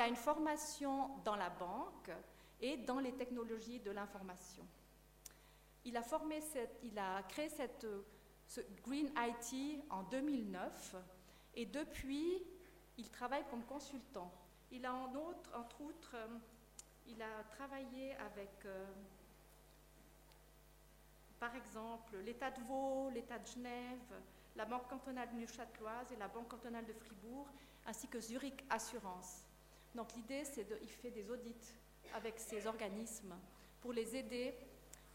il a une formation dans la banque et dans les technologies de l'information. Il a, créé cette, ce Green IT en 2009 et depuis, il travaille comme consultant. Il a entre autres, euh, il a travaillé avec, euh, par exemple, l'État de Vaud, l'État de Genève, la Banque cantonale de Neuchâteloise et la Banque cantonale de Fribourg, ainsi que Zurich Assurance. Donc l'idée, c'est qu'il fait des audits avec ces organismes pour les aider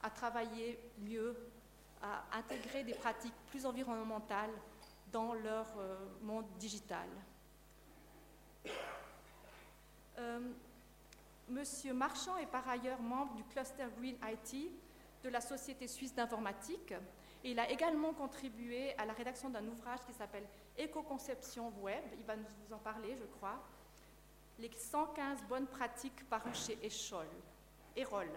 à travailler mieux, à intégrer des pratiques plus environnementales dans leur euh, monde digital. Euh, Monsieur Marchand est par ailleurs membre du cluster Green IT de la Société suisse d'informatique et il a également contribué à la rédaction d'un ouvrage qui s'appelle Éco-conception web, il va nous en parler je crois, les 115 bonnes pratiques parues chez Echol, Erol.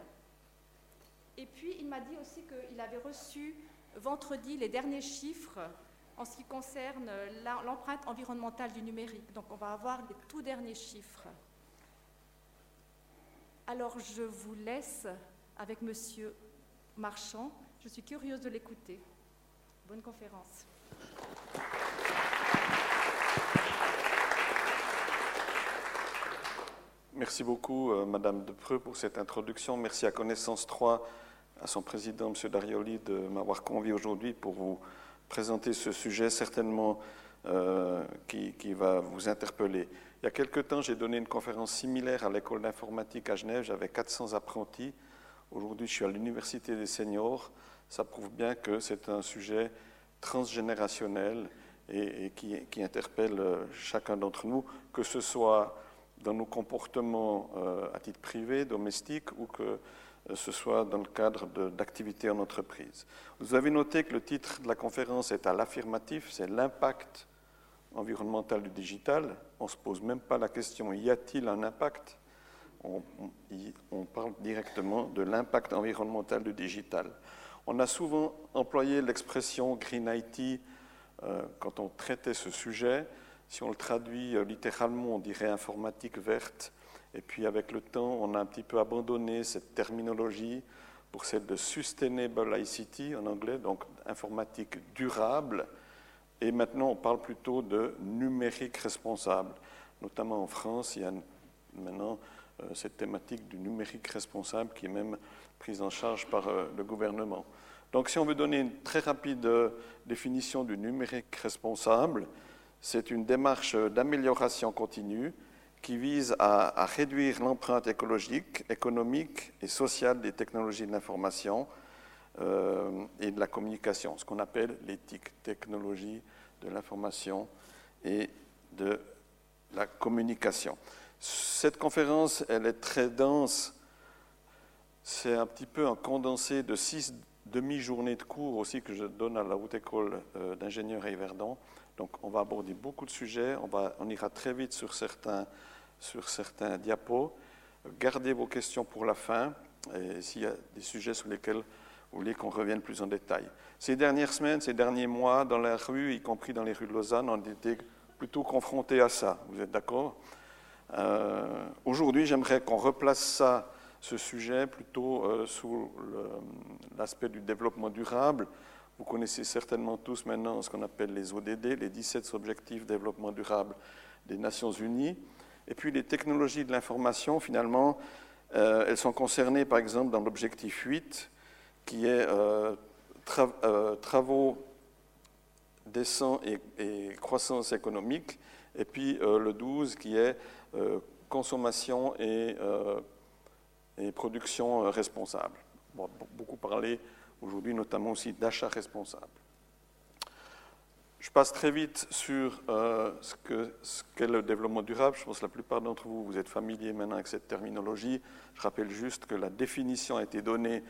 Et puis il m'a dit aussi qu'il avait reçu vendredi les derniers chiffres en ce qui concerne l'empreinte environnementale du numérique. Donc on va avoir les tout derniers chiffres. Alors je vous laisse avec Monsieur Marchand. Je suis curieuse de l'écouter. Bonne conférence. Merci beaucoup, euh, Madame Depreux, pour cette introduction. Merci à Connaissance 3, à son président, Monsieur Darioli, de m'avoir convié aujourd'hui pour vous présenter ce sujet certainement euh, qui, qui, va vous interpeller. Il y a quelque temps, j'ai donné une conférence similaire à l'école d'informatique à Genève. J'avais 400 apprentis. Aujourd'hui, je suis à l'Université des seniors. Ça prouve bien que c'est un sujet transgénérationnel et, qui, interpelle euh, chacun d'entre nous, que ce soit dans nos comportements euh, à titre privé, domestique, ou que ce soit dans le cadre d'activités en entreprise. Vous avez noté que le titre de la conférence est à l'affirmatif, c'est l'impact environnemental du digital. On ne se pose même pas la question y a-t-il un impact? On, on, parle directement de l'impact environnemental du digital. On a souvent employé l'expression Green IT euh, quand on traitait ce sujet. Si on le traduit euh, littéralement, on dirait informatique verte. Et puis avec le temps, on a un petit peu abandonné cette terminologie pour celle de Sustainable ICT en anglais, donc informatique durable. Et maintenant, on parle plutôt de numérique responsable. Notamment en France, il y a maintenant euh, cette thématique du numérique responsable qui est même prise en charge par euh, le gouvernement. Donc si on veut donner une très rapide définition du numérique responsable, c'est une démarche d'amélioration continue qui vise à, réduire l'empreinte écologique, économique et sociale des technologies de l'information euh, et de la communication, ce qu'on appelle l'éthique, technologie de l'information et de la communication. Cette conférence, elle est très dense. C'est un petit peu un condensé de six demi-journées de cours aussi que je donne à la Haute École euh, d'ingénieurs à Yverdon. Donc, on va aborder beaucoup de sujets. On, ira très vite sur certains, diapos. Gardez vos questions pour la fin. Et s'il y a des sujets sur lesquels vous voulez qu'on revienne plus en détail. Ces dernières semaines, ces derniers mois, dans la rue, y compris dans les rues de Lausanne, on était plutôt confrontés à ça. Vous êtes d'accord? Euh, Aujourd'hui, j'aimerais qu'on replace ce sujet, plutôt euh, sous l'aspect du développement durable. Vous connaissez certainement tous maintenant ce qu'on appelle les ODD, les 17 objectifs de développement durable des Nations Unies. Et puis les technologies de l'information, finalement, euh, elles sont concernées, par exemple, dans l'objectif 8, qui est euh, euh, travaux décents et, croissance économique, et puis le 12 qui est consommation et, et production responsable. On va beaucoup parler aujourd'hui notamment aussi d'achat responsable. Je passe très vite sur euh, ce qu'est le développement durable. Je pense que la plupart d'entre vous, vous êtes familiers maintenant avec cette terminologie. Je rappelle juste que la définition a été donnée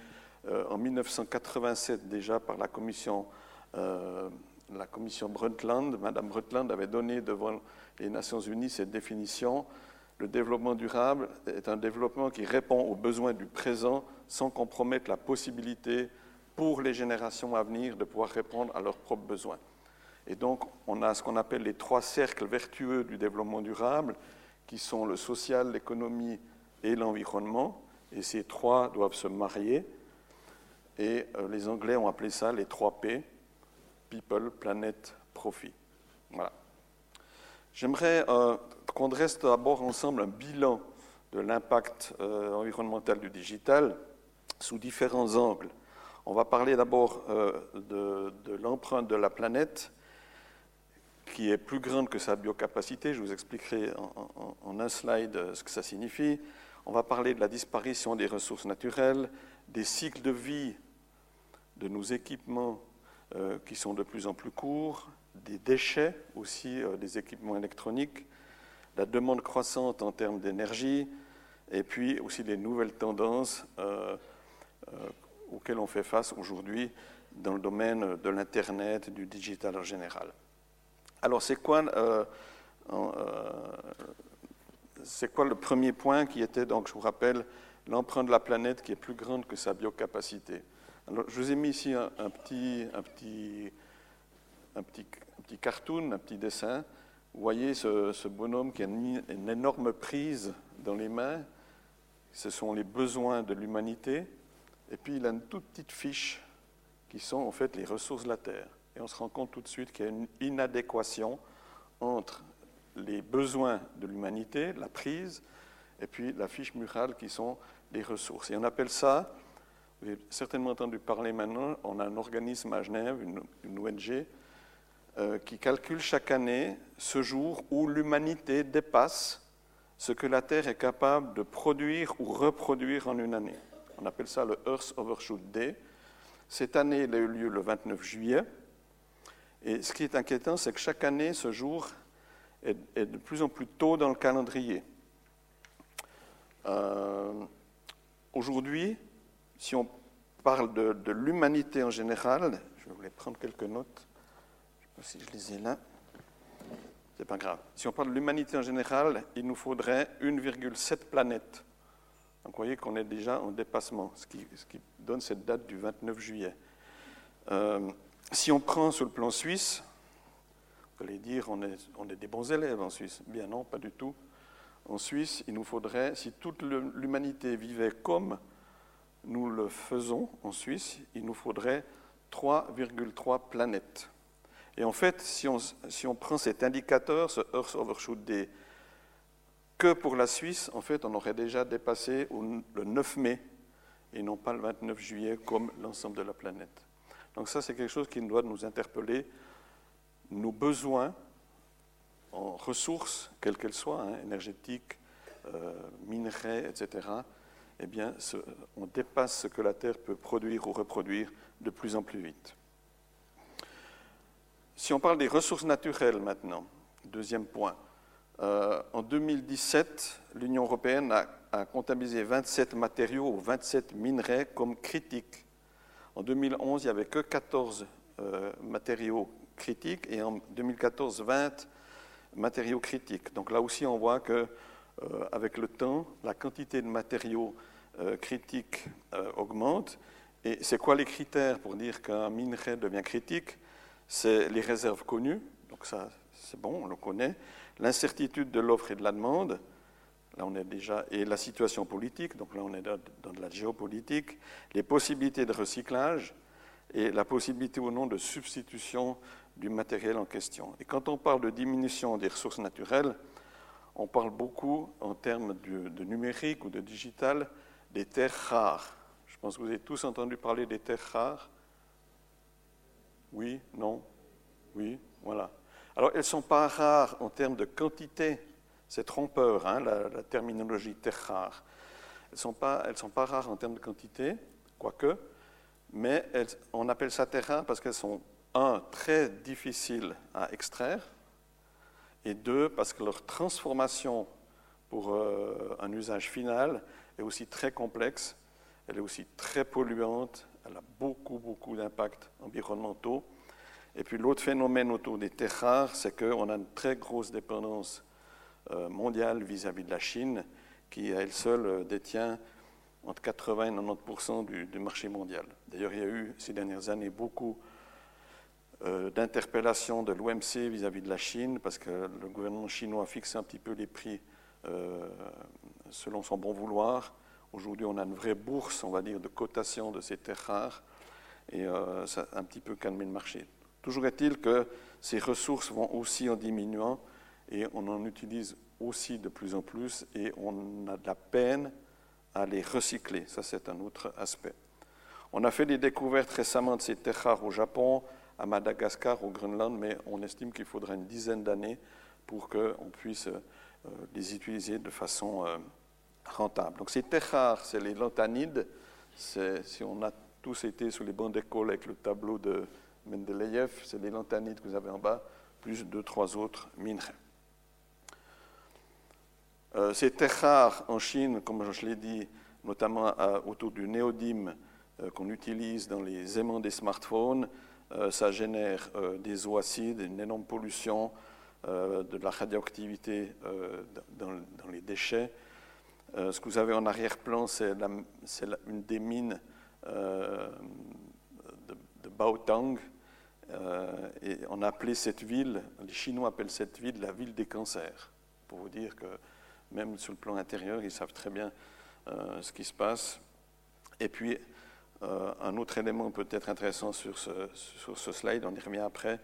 euh, en 1987 déjà par la commission, euh, la commission Brundtland. Madame Brundtland avait donné devant les Nations Unies cette définition. Le développement durable est un développement qui répond aux besoins du présent sans compromettre la possibilité pour les générations à venir de pouvoir répondre à leurs propres besoins. Et donc, on a ce qu'on appelle les trois cercles vertueux du développement durable qui sont le social, l'économie et l'environnement. Et ces trois doivent se marier. Et euh, les Anglais ont appelé ça les trois P, People, Planet, Profit. Voilà. J'aimerais euh, qu'on dresse d'abord ensemble un bilan de l'impact euh, environnemental du digital sous différents angles. On va parler d'abord de, de l'empreinte de la planète, qui est plus grande que sa biocapacité. Je vous expliquerai en, un slide ce que ça signifie. On va parler de la disparition des ressources naturelles, des cycles de vie de nos équipements euh, qui sont de plus en plus courts, des déchets aussi euh, des équipements électroniques, la demande croissante en termes d'énergie, et puis aussi les nouvelles tendances euh, auxquelles on fait face aujourd'hui dans le domaine de l'Internet, du digital en général. Alors, c'est quoi, euh, euh, c'est quoi le premier point qui était, donc, je vous rappelle, l'empreinte de la planète qui est plus grande que sa biocapacité? Je vous ai mis ici un, petit, un, petit, un, petit, petit, cartoon, un petit dessin. Vous voyez ce, bonhomme qui a une énorme prise dans les mains. Ce sont les besoins de l'humanité. Et puis, il a une toute petite fiche qui sont en fait les ressources de la Terre et on se rend compte tout de suite qu'il y a une inadéquation entre les besoins de l'humanité, la prise, et puis la fiche murale qui sont les ressources. Et on appelle ça, vous avez certainement entendu parler maintenant, on a un organisme à Genève, une, ONG, euh, qui calcule chaque année ce jour où l'humanité dépasse ce que la Terre est capable de produire ou reproduire en une année. On appelle ça le Earth Overshoot Day. Cette année, il a eu lieu le 29 juillet. Et ce qui est inquiétant, c'est que chaque année, ce jour est, de plus en plus tôt dans le calendrier. Euh, aujourd'hui, si on parle de, l'humanité en général, je voulais prendre quelques notes, je ne sais pas si je les ai là, c'est pas grave. Si on parle de l'humanité en général, il nous faudrait 1,7 planètes. Donc vous voyez qu'on est déjà en dépassement, ce qui, donne cette date du 29 juillet. Euh, si on prend sur le plan suisse, vous allez dire on est, on est des bons élèves en Suisse. Bien non, pas du tout. En Suisse, il nous faudrait, si toute l'humanité vivait comme nous le faisons en Suisse, il nous faudrait 3,3 planètes. Et en fait, si on, si on, prend cet indicateur, ce Earth Overshoot Day, que pour la Suisse, en fait, on aurait déjà dépassé le 9 mai et non pas le 29 juillet comme l'ensemble de la planète. Donc ça, c'est quelque chose qui doit nous interpeller. Nos besoins en ressources, quelles qu'elles soient, hein, énergétiques, euh, minerais, etc., eh bien, on dépasse ce que la Terre peut produire ou reproduire de plus en plus vite. Si on parle des ressources naturelles maintenant, deuxième point, euh, en 2017, l'Union européenne a, comptabilisé 27 matériaux ou 27 minerais comme critiques en 2011, il n'y avait que 14 euh, matériaux critiques et en 2014, 20 matériaux critiques. Donc là aussi, on voit que euh, avec le temps, la quantité de matériaux critiques augmente. Et c'est quoi les critères pour dire qu'un minerai devient critique? C'est les réserves connues, donc ça c'est bon, on le connaît, l'incertitude de l'offre et de la demande, Là, on est déjà, et la situation politique, donc là, on est dans de la géopolitique, les possibilités de recyclage et la possibilité ou non de substitution du matériel en question. Et quand on parle de diminution des ressources naturelles, on parle beaucoup en termes de, numérique ou de digital des terres rares. Je pense que vous avez tous entendu parler des terres rares. Oui, non, oui, voilà. Alors, elles ne sont pas rares en termes de quantité c'est trompeur, hein, la, terminologie terre rare. Elles ne sont, pas, rares en termes de quantité, quoique, mais on appelle ça terre rare parce qu'elles sont, un, très difficiles à extraire, et deux, parce que leur transformation pour euh, un usage final est aussi très complexe, elle est aussi très polluante, elle a beaucoup, beaucoup d'impacts environnementaux. Et puis l'autre phénomène autour des terres rares, c'est qu'on a une très grosse dépendance euh, mondiale vis-à-vis de la Chine, qui à elle seule euh, détient entre 80 et 90% du, marché mondial. D'ailleurs, il y a eu ces dernières années beaucoup euh, d'interpellations de l'OMC vis-à-vis de la Chine, parce que le gouvernement chinois a fixé un petit peu les prix selon son bon vouloir. Aujourd'hui, on a une vraie bourse, on va dire, de cotation de ces terres rares, et ça a un petit peu calmé le marché. Toujours est-il que ces ressources vont aussi en diminuant, et on en utilise aussi de plus en plus, et on a de la peine à les recycler. Ça, c'est un autre aspect. On a fait des découvertes récemment de ces terres rares au Japon, à Madagascar, au Groenland, mais on estime qu'il faudra une dizaine d'années pour qu'on puisse euh, les utiliser de façon euh, rentable. Donc ces terres rares, c'est les lanthanides. Si on a tous été sur les bancs d'école avec le tableau de Mendeleïev, c'est les lanthanides que vous avez en bas, plus deux, trois autres minerais. Euh, ces terres rares en Chine, comme je l'ai dit, notamment autour du néodyme euh, qu'on utilise dans les aimants des smartphones, euh, ça génère des eaux acides, une énorme pollution, de la radioactivité dans, les déchets. ce que vous avez en arrière-plan, c'est une des mines de, de Baotang. Et on a appelé cette ville, les Chinois appellent cette ville la ville des cancers, pour vous dire que même sur le plan intérieur, ils savent très bien euh, ce qui se passe. Et puis, euh, un autre élément peut-être intéressant sur ce, sur ce, slide, on y revient après,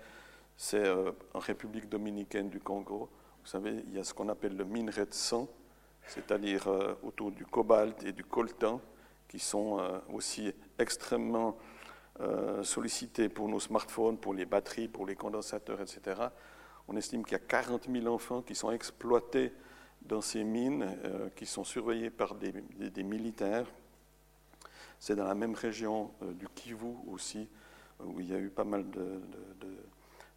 c'est euh, en République dominicaine du Congo. Vous savez, il y a ce qu'on appelle le minerai de sang, c'est-à-dire autour du cobalt et du coltan, qui sont aussi extrêmement sollicités pour nos smartphones, pour les batteries, pour les condensateurs, etc. On estime qu'il y a 40 000 enfants qui sont exploités dans ces mines euh, qui sont surveillées par des, militaires. C'est dans la même région euh, du Kivu aussi, où il y a eu pas mal de,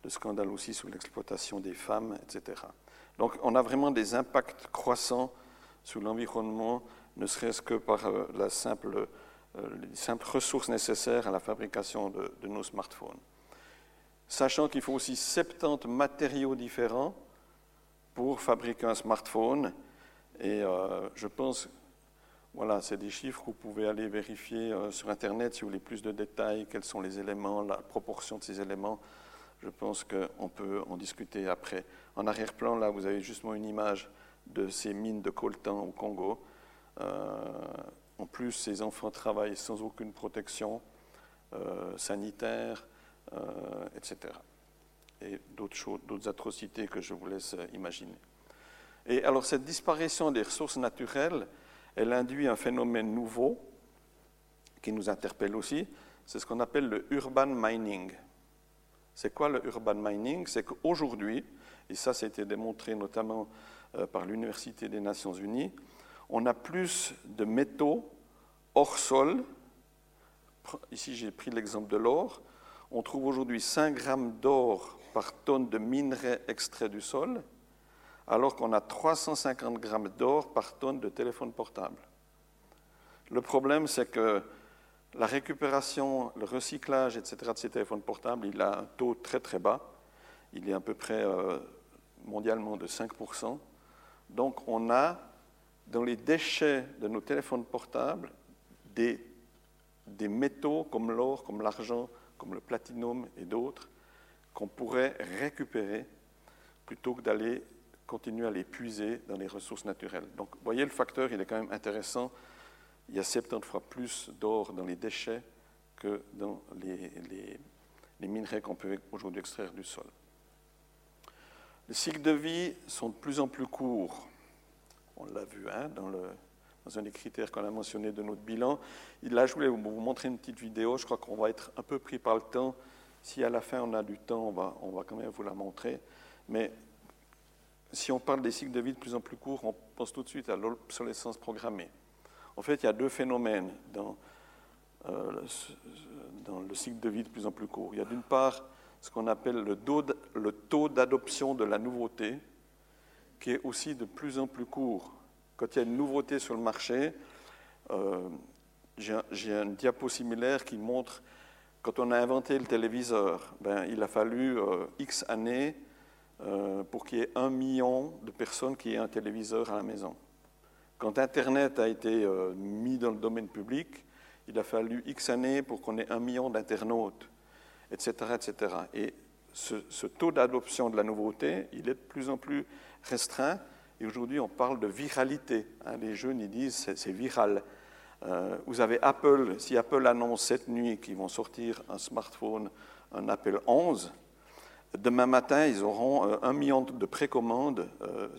scandales aussi sur l'exploitation des femmes, etc. Donc on a vraiment des impacts croissants sur l'environnement, ne serait-ce que par euh, la simple, les simples ressources nécessaires à la fabrication de, nos smartphones. Sachant qu'il faut aussi 70 matériaux différents, pour fabriquer un smartphone. Et euh, je pense, voilà, c'est des chiffres que vous pouvez aller vérifier euh, sur Internet si vous voulez plus de détails, quels sont les éléments, la proportion de ces éléments. Je pense qu'on peut en discuter après. En arrière-plan, là, vous avez justement une image de ces mines de coltan au Congo. Euh, en plus, ces enfants travaillent sans aucune protection sanitaire, etc et d'autres atrocités que je vous laisse euh, imaginer. Et alors cette disparition des ressources naturelles, elle induit un phénomène nouveau qui nous interpelle aussi, c'est ce qu'on appelle le urban mining. C'est quoi le urban mining? C'est qu'aujourd'hui, et ça, été démontré notamment euh, par l'Université des Nations Unies, on a plus de métaux hors sol. Ici, j'ai pris l'exemple de l'or. On trouve aujourd'hui 5 grammes d'or par tonne de minerais extraits du sol, alors qu'on a 350 grammes d'or par tonne de téléphone portable. Le problème, c'est que la récupération, le recyclage, etc., de ces téléphones portables, il a un taux très très bas. Il est à peu près euh, mondialement de 5%. Donc on a dans les déchets de nos téléphones portables des, métaux comme l'or, comme l'argent, comme le platinum et d'autres, qu'on pourrait récupérer plutôt que d'aller continuer à les puiser dans les ressources naturelles. Donc, vous voyez, le facteur, il est quand même intéressant. Il y a 70 fois plus d'or dans les déchets que dans les, minerais qu'on peut aujourd'hui extraire du sol. Les cycles de vie sont de plus en plus courts. On l'a vu hein, dans, un des critères qu'on a mentionné de notre bilan. Là, je voulais vous montrer une petite vidéo. Je crois qu'on va être un peu pris par le temps. Si à la fin on a du temps, on va, quand même vous la montrer. Mais si on parle des cycles de vie de plus en plus courts, on pense tout de suite à l'obsolescence programmée. En fait, il y a deux phénomènes dans, euh, le cycle de vie de plus en plus court. Il y a d'une part ce qu'on appelle le, le taux d'adoption de la nouveauté, qui est aussi de plus en plus court. Quand il y a une nouveauté sur le marché, euh, j'ai un diapo similaire qui montre quand on a inventé le téléviseur, ben, il a fallu euh, X années euh, pour qu'il y ait un million de personnes qui aient un téléviseur à la maison. Quand Internet a été mis dans le domaine public, il a fallu X années pour qu'on ait un million d'internautes, etc., etc. Et ce taux d'adoption de la nouveauté, il est de plus en plus restreint, Et aujourd'hui, on parle de viralité. Hein. les jeunes, ils disent c'est viral. Euh, vous avez Apple, si Apple annonce cette nuit qu'ils vont sortir un smartphone, un Apple 11, demain matin, ils auront euh, un million de précommandes euh,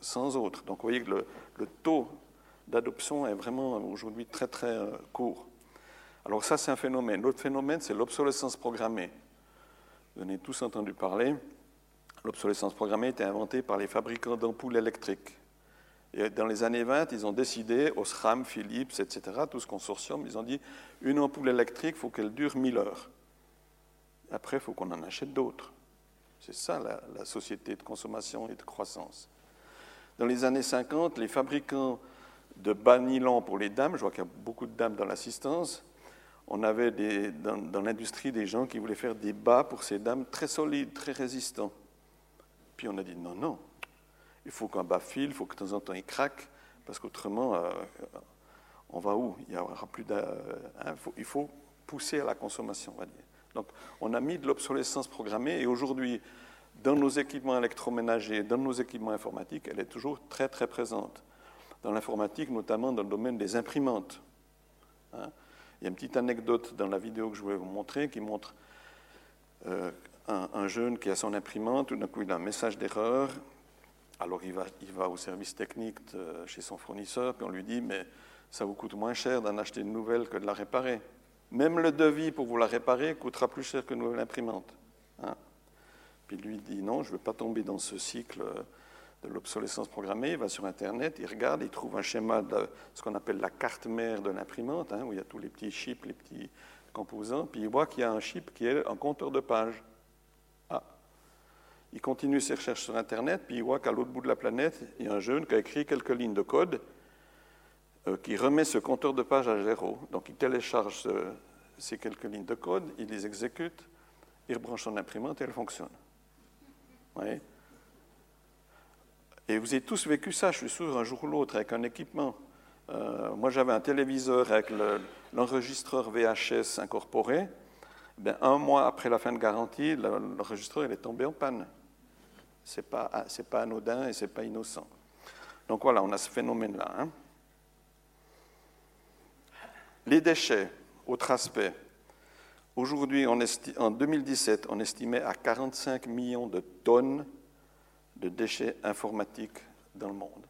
sans, autre. Donc vous voyez que le, taux d'adoption est vraiment aujourd'hui très très court. Alors ça, c'est un phénomène. L'autre phénomène, c'est l'obsolescence programmée. Vous en avez tous entendu parler. L'obsolescence programmée été inventée par les fabricants d'ampoules électriques. Et dans les années 20, ils ont décidé, Osram, Philips, etc., tout ce consortium, ils ont dit une ampoule électrique, il faut qu'elle dure 1000 heures. Après, il faut qu'on en achète d'autres. C'est ça la, société de consommation et de croissance. Dans les années 50, les fabricants de bas nylon pour les dames, je vois qu'il y a beaucoup de dames dans l'assistance, on avait dans l'industrie des gens qui voulaient faire des bas pour ces dames très solides, très résistants. Puis on a dit non, non, il faut qu'un bas file, il faut que de temps en temps il craque, parce qu'autrement, euh, on va où? Il y aura plus hein, Il faut pousser à la consommation, on va dire. Donc, on a mis de l'obsolescence programmée, et aujourd'hui, dans nos équipements électroménagers, dans nos équipements informatiques, elle est toujours très, très présente. Dans l'informatique, notamment dans le domaine des imprimantes. Hein. Il y a une petite anecdote dans la vidéo que je voulais vous montrer qui montre euh, un, jeune qui a son imprimante, tout d'un coup il a un message d'erreur, alors il va, il va au service technique chez son fournisseur, puis on lui dit, mais ça vous coûte moins cher d'en acheter une nouvelle que de la réparer. Même le devis pour vous la réparer coûtera plus cer qu'une nouvelle imprimante. Hein. Puis lui dit, non, je ne veux pas tomber dans ce cycle de l'obsolescence programmée, il va sur Internet, il regarde, il trouve un schéma de ce qu'on appelle la carte mère de l'imprimante, hein, où il y a tous les petits chips, les petits composants, puis il voit qu'il y a un chip qui est un compteur de pages. Il continue ses recherches sur Internet, puis il voit qu'à l'autre bout de la planète, il y a un jeune qui a écrit quelques lignes de code euh, qui remet ce compteur de page à zéro. Donc il télécharge ces quelques lignes de code, il les exécute, il rebranche son imprimante et elle fonctionne. Et vous avez tous vécu ça, je suis sûr, un jour ou l'autre, avec un équipement. Euh, moi, j'avais un téléviseur avec l'enregistreur VHS incorporé. Ben, un mois après la fin de garantie, l'enregistreur est tombé en panne. Ce n'est pas, ah, pas anodin et ce n'est pas innocent. Donc voilà, on a ce phénomène-là. Hein. Les déchets, autre aspect. Aujourd'hui, en 2017, on estimait à 45 millions de tonnes de déchets informatiques dans le monde.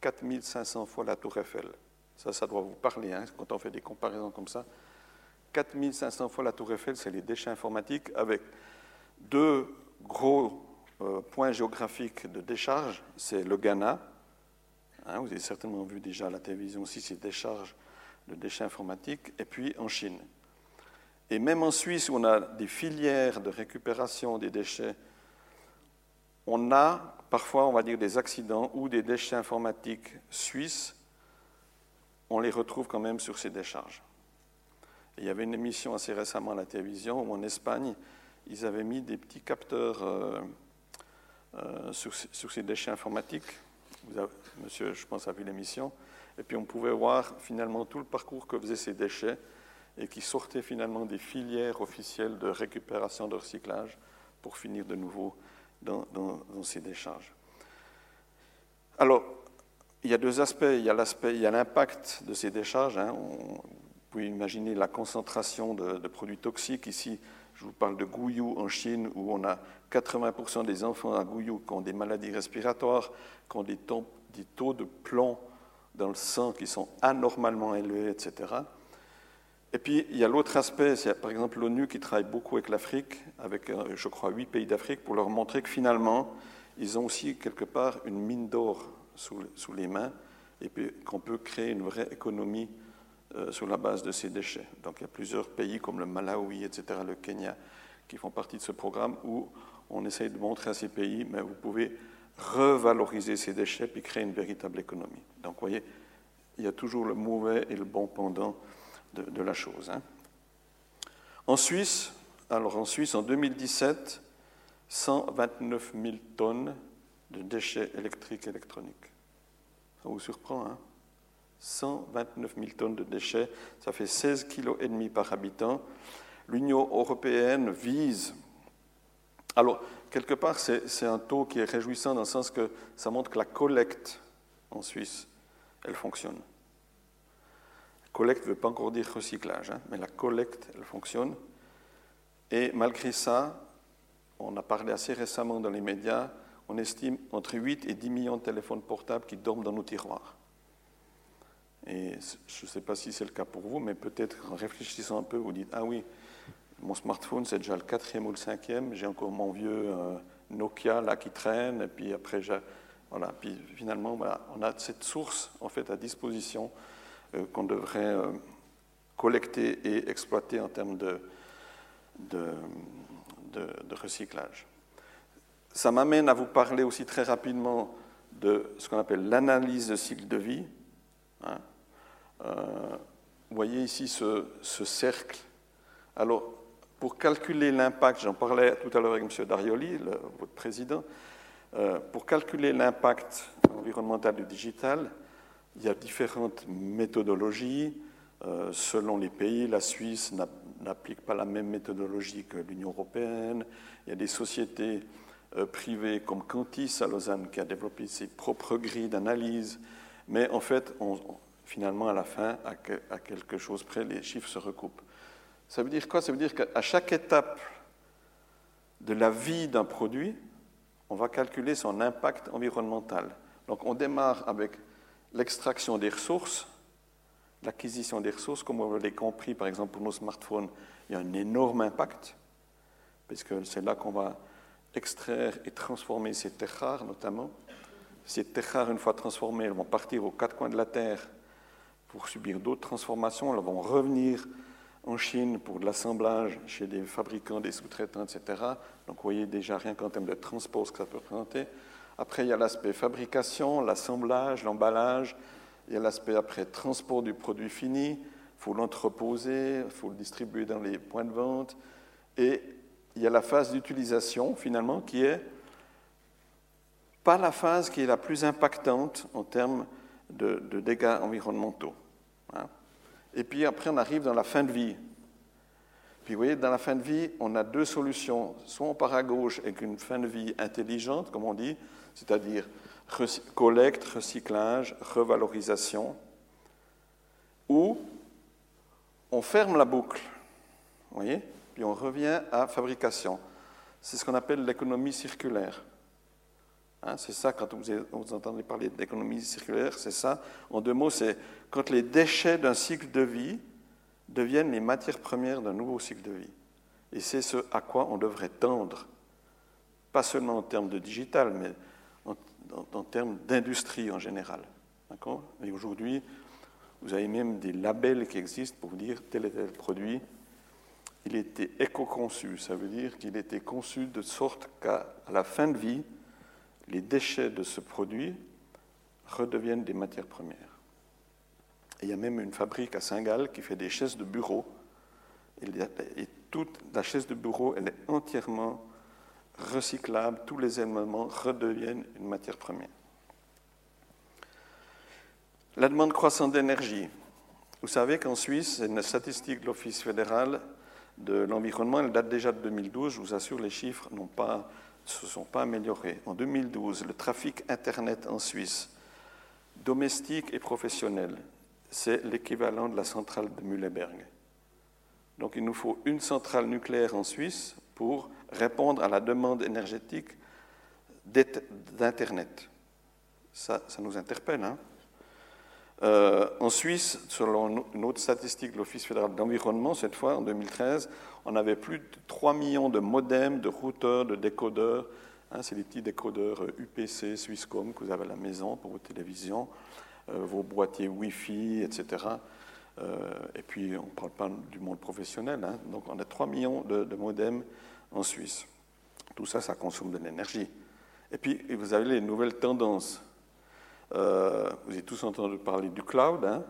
4500 fois la tour Eiffel. Ça, ça doit vous parler hein, quand on fait des comparaisons comme ça. 4500 fois la tour Eiffel, c'est les déchets informatiques avec deux gros point géographique de décharge, c'est le Ghana. Hein, vous avez certainement vu déjà à la télévision aussi ces décharges de déchets informatiques, et puis en Chine. Et même en Suisse, où on a des filières de récupération des déchets, on a parfois, on va dire, des accidents où des déchets informatiques suisses, on les retrouve quand même sur ces décharges. il y avait une émission assez récemment à la télévision où en Espagne, ils avaient mis des petits capteurs euh, sur, ces déchets informatiques. monsieur, je pense, a vu l'émission. Et puis on pouvait voir finalement tout le parcours que faisaient ces déchets et qui sortaient finalement des filières officielles de récupération, de recyclage pour finir de nouveau dans, ces décharges. Alors, il y a deux aspects. Il y a l'aspect, il y a l'impact de ces décharges. Hein. vous pouvez imaginer la concentration de, produits toxiques. Ici, je vous parle de Guyou en Chine, où on a 80% des enfants à Guyou qui ont des maladies respiratoires, qui ont des taux, des taux de plomb dans le sang qui sont anormalement élevés, etc. Et puis, il y a l'autre aspect, c'est par exemple l'ONU qui travaille beaucoup avec l'Afrique, avec, euh, je crois, huit pays d'Afrique, pour leur montrer que finalement, ils ont aussi quelque part une mine d'or sous, les mains, et qu'on peut créer une vraie économie sur la base de ces déchets. Donc, il y a plusieurs pays comme le Malawi, etc., le Kenya, qui font partie de ce programme où on essaye de montrer à ces pays, mais vous pouvez revaloriser ces déchets puis créer une véritable économie. Donc, vous voyez, il y a toujours le mauvais et le bon pendant de, la chose. Hein. En Suisse, alors en Suisse, en 2017, 129 000 tonnes de déchets électriques et électroniques. Ça vous surprend, hein? 129 000 tonnes de déchets, ça fait 16,5 kg par habitant. L'Union européenne vise Alors, quelque part, c'est un taux qui est réjouissant dans le sens que ça montre que la collecte en Suisse, elle fonctionne. Collecte ne veut pas encore dire recyclage, hein, mais la collecte, elle fonctionne. Et malgré ça, on a parlé assez récemment dans les médias, on estime entre 8 et 10 millions de téléphones portables qui dorment dans nos tiroirs. Et je ne sais pas si c'est le cas pour vous, mais peut-être en réfléchissant un peu, vous dites Ah oui, mon smartphone, c'est déjà le quatrième ou le cinquième, j'ai encore mon vieux euh, Nokia là qui traîne, et puis après, voilà, puis finalement, on a cette source en fait à disposition euh, qu'on devrait euh, collecter et exploiter en termes de, recyclage. Ça m'amène à vous parler aussi très rapidement de ce qu'on appelle l'analyse de cycle de vie. Hein. Euh, vous voyez ici ce, cercle. Alors, pour calculer l'impact, j'en parlais tout à l'heure avec M. Darioli, votre président, euh, pour calculer l'impact environnemental du digital, il y a différentes méthodologies. Euh, selon les pays, la Suisse n'applique pas la même méthodologie que l'Union européenne. Il y a des sociétés privées comme Cantis à Lausanne qui a développé ses propres grilles d'analyse. Mais en fait, on, finalement, à la fin, à quelque chose près, les chiffres se recoupent. Ça veut dire quoi? Ça veut dire qu'à chaque étape de la vie d'un produit, on va calculer son impact environnemental. Donc on démarre avec l'extraction des ressources, l'acquisition des ressources, comme vous l'avez compris, par exemple pour nos smartphones, il y a un énorme impact, puisque c'est là qu'on va extraire et transformer ces terres rares notamment. Ces terres rares, une fois transformées, elles vont partir aux quatre coins de la Terre pour subir d'autres transformations. Elles vont revenir en Chine pour de l'assemblage chez des fabricants, des sous-traitants, etc. Donc vous voyez déjà rien qu'en termes de transport ce que ça peut représenter. Après, il y a l'aspect fabrication, l'assemblage, l'emballage. Il y a l'aspect après transport du produit fini. Il faut l'entreposer, il faut le distribuer dans les points de vente. Et il y a la phase d'utilisation, finalement, qui est pas la phase qui est la plus impactante en termes de, de dégâts environnementaux. Et puis après, on arrive dans la fin de vie. Puis vous voyez, dans la fin de vie, on a deux solutions. Soit on part à gauche avec une fin de vie intelligente, comme on dit, c'est-à-dire collecte, recyclage, revalorisation, ou on ferme la boucle, vous voyez, puis on revient à fabrication. C'est ce qu'on appelle l'économie circulaire. Hein, c'est ça, quand vous, entendez parler d'économie circulaire, c'est ça. En deux mots, c'est quand les déchets d'un cycle de vie deviennent les matières premières d'un nouveau cycle de vie. Et c'est ce à quoi on devrait tendre, pas seulement en termes de digital, mais en, termes d'industrie en général. Et aujourd'hui, vous avez même des labels qui existent pour vous dire tel et tel produit, il était éco-conçu. Ça veut dire qu'il était conçu de sorte qu'à la fin de vie, les déchets de ce produit redeviennent des matières premières. il y a même une fabrique à Saint-Gall qui fait des chaises de bureau. Et toute la chaise de bureau, elle est entièrement recyclable. Tous les éléments redeviennent une matière première. La demande croissante d'énergie. Vous savez qu'en Suisse, c'est une statistique de l'Office fédéral de l'environnement, elle date déjà de 2012. Je vous assure, les chiffres n'ont pas se sont pas améliorés. En 2012, le trafic Internet en Suisse, domestique et professionnel, c'est l'équivalent de la centrale de Mühleberg. Donc il nous faut une centrale nucléaire en Suisse pour répondre à la demande énergétique d'Internet. Ça, ça, nous interpelle. Hein euh, en Suisse, selon une autre statistique de l'Office fédéral d'environnement, cette fois en 2013, on avait plus de 3 millions de modems, de routeurs, de décodeurs. Hein, c'est les petits décodeurs UPC, euh, Swisscom que vous avez à la maison pour vos télévisions, euh, vos boîtiers Wi-Fi, etc. et puis, on ne parle pas du monde professionnel. Hein. donc, on a 3 millions de, de modems en Suisse. Tout ça, ça consomme de l'énergie. Et puis, vous avez les nouvelles tendances. Euh, vous avez tous entendu parler du cloud. Hein.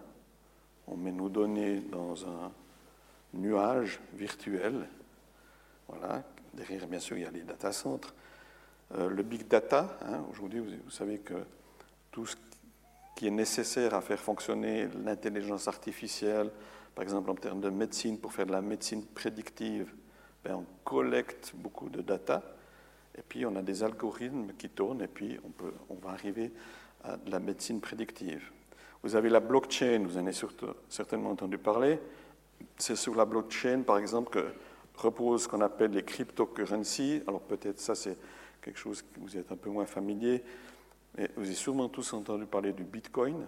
On met nos données dans un nuage virtuel. Voilà. Derrière, bien sûr, il y a les data centers. Euh, le big data, hein. aujourd'hui, vous, savez que tout ce qui est nécessaire à faire fonctionner l'intelligence artificielle, par exemple en termes de médecine, pour faire de la médecine prédictive, ben, on collecte beaucoup de data. Et puis on a des algorithmes qui tournent et puis on, peut, on va arriver de la médecine prédictive. Vous avez la blockchain, vous en avez certainement entendu parler. C'est sur la blockchain, par exemple, que repose ce qu'on appelle les cryptocurrencies. Alors peut-être ça, c'est quelque chose que vous êtes un peu moins familier. Mais vous avez sûrement tous entendu parler du Bitcoin.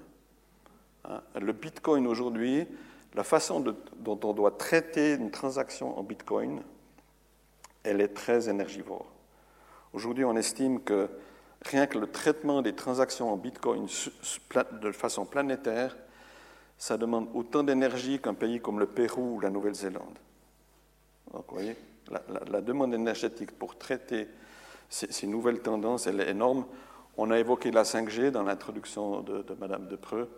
Hein? Le Bitcoin aujourd'hui, la façon dont on doit traiter une transaction en Bitcoin, elle est très énergivore. Aujourd'hui, on estime que rien que le traitement des transactions en Bitcoin de façon planétaire, ça demande autant d'énergie qu'un pays comme le Pérou ou la Nouvelle-Zélande. Donc, vous voyez, la, demande énergétique pour traiter ces, nouvelles tendances, elle est énorme. On a évoqué la 5G dans l'introduction de, de Madame Depreux.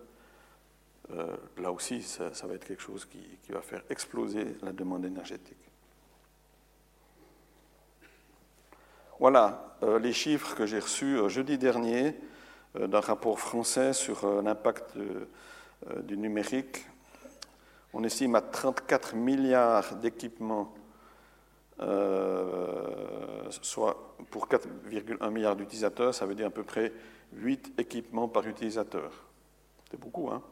Euh, là aussi, ça, va être quelque chose qui, qui va faire exploser la demande énergétique. Voilà euh, les chiffres que j'ai reçus euh, jeudi dernier euh, d'un rapport français sur l'impact du numérique. On estime à 34 milliards d'équipements, soit pour 4,1 milliards d'utilisateurs, ça veut dire à peu près 8 équipements par utilisateur. C'est beaucoup, hein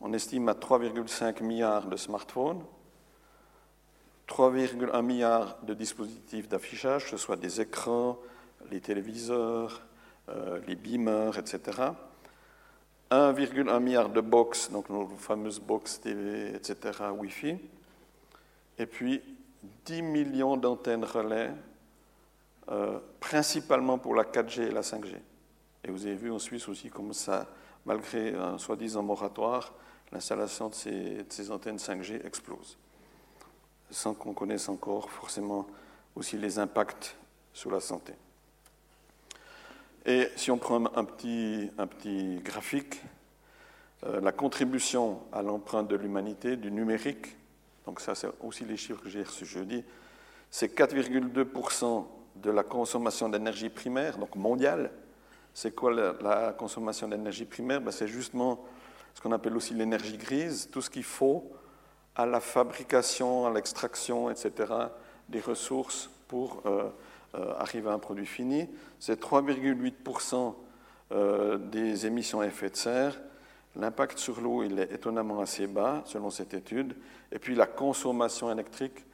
On estime à 3,5 milliards de smartphones, 3,1 milliards de dispositifs d'affichage, que ce soit des écrans, les téléviseurs, euh, les beamers, etc. 1,1 milliard de box, donc nos fameuses box TV, etc., Wi-Fi. Et puis 10 millions d'antennes relais, euh, principalement pour la 4G et la 5G. Et vous avez vu en Suisse aussi comme ça, malgré un soi-disant moratoire, l'installation de ces antennes 5G explose sans qu'on connaisse encore forcément aussi les impacts sur la santé. Et si on prend un petit, un petit graphique, euh, la contribution à l'empreinte de l'humanité du numérique, donc ça c'est aussi les chiffres que j'ai reçus jeudi, c'est 4,2% de la consommation d'énergie primaire, donc mondiale. C'est quoi la, consommation d'énergie primaire? Ben, C'est justement ce qu'on appelle aussi l'énergie grise, tout ce qu'il faut à la fabrication, à l'extraction, etc., des ressources pour euh, euh, arriver à un produit fini. C'est 3,8% euh, des émissions à effet de serre. L'impact sur l'eau, il est étonnamment assez bas, selon cette étude. Et puis la consommation électrique,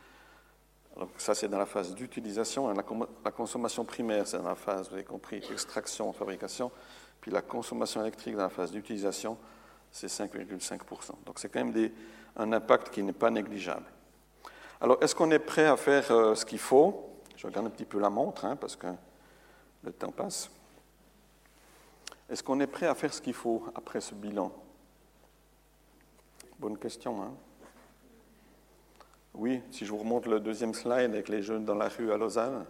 ça c'est dans la phase d'utilisation. Hein. La, consommation primaire, c'est dans la phase, vous avez compris, extraction, fabrication. Puis la consommation électrique dans la phase d'utilisation, c'est 5,5%. Donc c'est quand même un impact qui n'est pas négligeable. Alors, est-ce qu'on est prêt à faire euh, ce qu'il faut? Je regarde un petit peu la montre, hein, parce que le temps passe. Est-ce qu'on est prêt à faire ce qu'il faut après ce bilan? Bonne question. Hein oui, si je vous remonte le deuxième slide avec les jeunes dans la rue à Lausanne,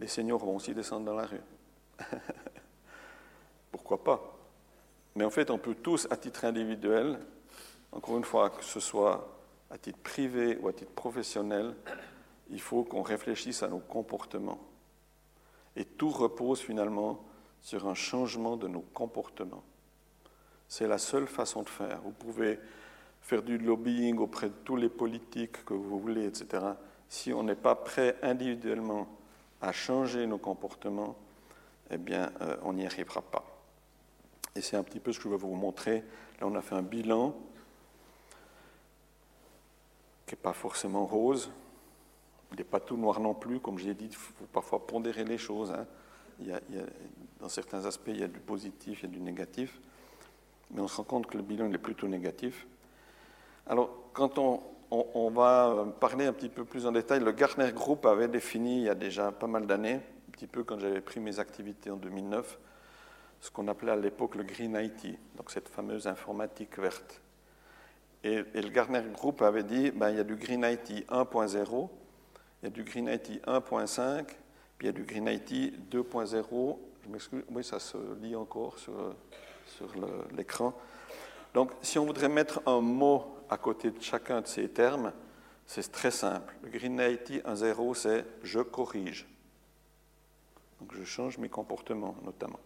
les seniors vont aussi descendre dans la rue. Pourquoi pas? Mais en fait, on peut tous, à titre individuel, encore une fois, que ce soit à titre privé ou à titre professionnel, il faut qu'on réfléchisse à nos comportements. Et tout repose finalement sur un changement de nos comportements. C'est la seule façon de faire. Vous pouvez faire du lobbying auprès de tous les politiques que vous voulez, etc. Si on n'est pas prêt individuellement à changer nos comportements, eh bien, euh, on n'y arrivera pas. Et c'est un petit peu ce que je vais vous montrer. Là, on a fait un bilan qui n'est pas forcément rose. Il n'est pas tout noir non plus, comme je l'ai dit, il faut parfois pondérer les choses. Hein. Il, dans certains aspects, il y a du positif, il y a du négatif, mais on se rend compte que le bilan est plutôt négatif. Alors, quand on, on, va parler un petit peu plus en détail, le Gartner Group avait défini il y a déjà pas mal d'années, un petit peu quand j'avais pris mes activités en 2009, ce qu'on appelait à l'époque le Green IT, donc cette fameuse informatique verte. Et, le Gartner Group avait dit ben, il y a du Green IT 1.0, il y a du Green IT 1.5, puis il y a du Green IT 2.0. Je m'excuse, oui, ça se lit encore sur, sur l'écran. Donc, si on voudrait mettre un mot à côté de chacun de ces termes, c'est très simple. Le Green IT 1.0, c'est je corrige. Donc, je change mes comportements, notamment.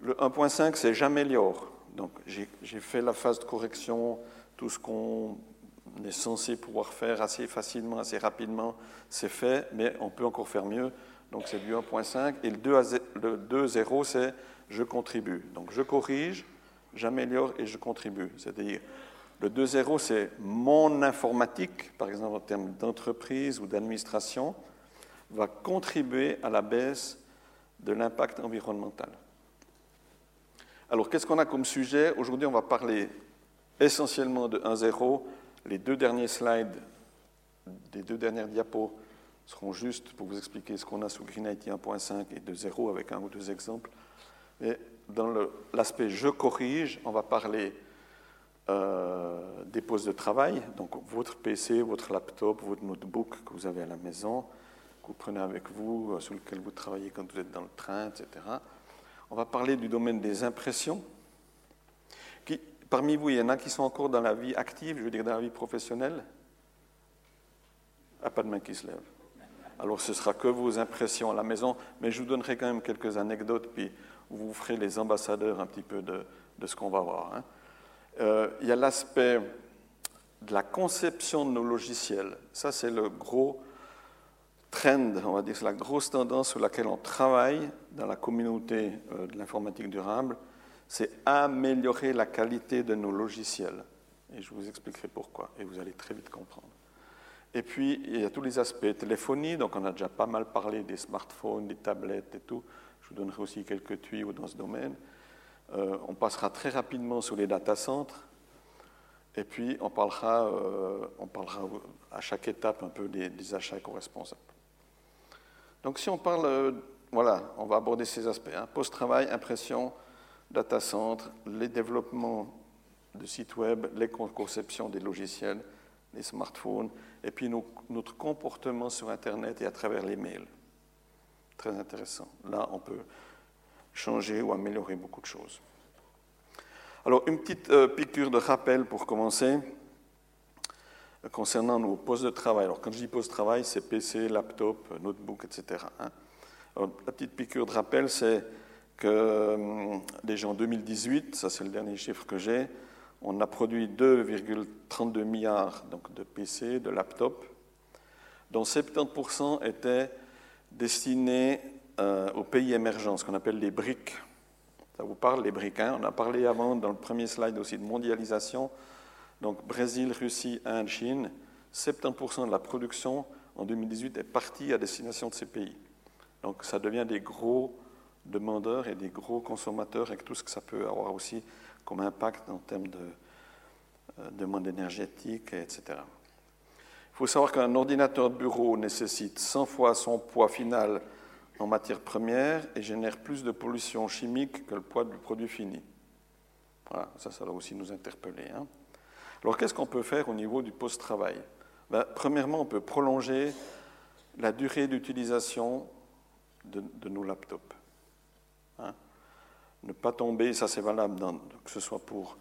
Le 1.5, c'est j'améliore. Donc j'ai fait la phase de correction, tout ce qu'on est censé pouvoir faire assez facilement, assez rapidement, c'est fait, mais on peut encore faire mieux. Donc c'est du 1.5. Et le 2.0, c'est je contribue. Donc je corrige, j'améliore et je contribue. C'est-à-dire, le 2.0, c'est mon informatique, par exemple en termes d'entreprise ou d'administration, va contribuer à la baisse de l'impact environnemental. Alors, qu'est-ce qu'on a comme sujet Aujourd'hui, on va parler essentiellement de 1.0. Les deux derniers slides, les deux dernières diapos seront juste pour vous expliquer ce qu'on a sous Green IT 1.5 et 2.0 avec un ou deux exemples. Mais dans l'aspect je corrige, on va parler euh, des postes de travail, donc votre PC, votre laptop, votre notebook que vous avez à la maison, que vous prenez avec vous, euh, sur lequel vous travaillez quand vous êtes dans le train, etc. On va parler du domaine des impressions. Parmi vous, il y en a qui sont encore dans la vie active, je veux dire dans la vie professionnelle? Ah, pas de main qui se lève. Alors ce sera que vos impressions à la maison, mais je vous donnerai quand même quelques anecdotes, puis vous ferez les ambassadeurs un petit peu de, ce qu'on va voir. Hein. Euh, il y a l'aspect de la conception de nos logiciels. Ça, c'est le gros on va dire, c'est la grosse tendance sur laquelle on travaille dans la communauté euh, de l'informatique durable, c'est améliorer la qualité de nos logiciels. Et je vous expliquerai pourquoi, et vous allez très vite comprendre. Et puis, il y a tous les aspects téléphonie, donc on a déjà pas mal parlé des smartphones, des tablettes et tout. Je vous donnerai aussi quelques tuyaux dans ce domaine. Euh, on passera très rapidement sur les data centers. Et puis, on parlera, euh, on parlera à chaque étape un peu des, achats éco-responsables. Donc, si on parle, euh, voilà, on va aborder ces aspects. Hein. Post-travail, impression, data center, les développements de sites web, les conceptions des logiciels, les smartphones, et puis notre comportement sur Internet et à travers les mails. Très intéressant. Là, on peut changer ou améliorer beaucoup de choses. Alors, une petite euh, piqûre de rappel pour commencer concernant nos postes de travail. Alors, quand je dis poste de travail, c'est PC, laptop, notebook, etc. Hein. la petite piqûre de rappel, c'est que euh, déjà en 2018, ça c'est le dernier chiffre que j'ai, on a produit 2,32 milliards donc, de PC, de laptops, dont 70% étaient destinés euh, aux pays émergents, ce qu'on appelle les BRIC. Ça vous parle, les BRIC hein? On a parlé avant, dans le premier slide aussi, de mondialisation. Donc Brésil, Russie, Inde, Chine, 70% de la production en 2018 est partie à destination de ces pays. Donc ça devient des gros demandeurs et des gros consommateurs avec tout ce que ça peut avoir aussi comme impact en termes de euh, demande énergétique, etc. Il faut savoir qu'un ordinateur de bureau nécessite 100 fois son poids final en matière première et génère plus de pollution chimique que le poids du produit fini. Voilà, ça, ça doit aussi nous interpeller. Hein. Alors, qu'est-ce qu'on peut faire au niveau du post-travail? Ben, Premièrement, on peut prolonger la durée d'utilisation de, nos laptops. Hein. Ne pas tomber, ça c'est valable, que ce soit pour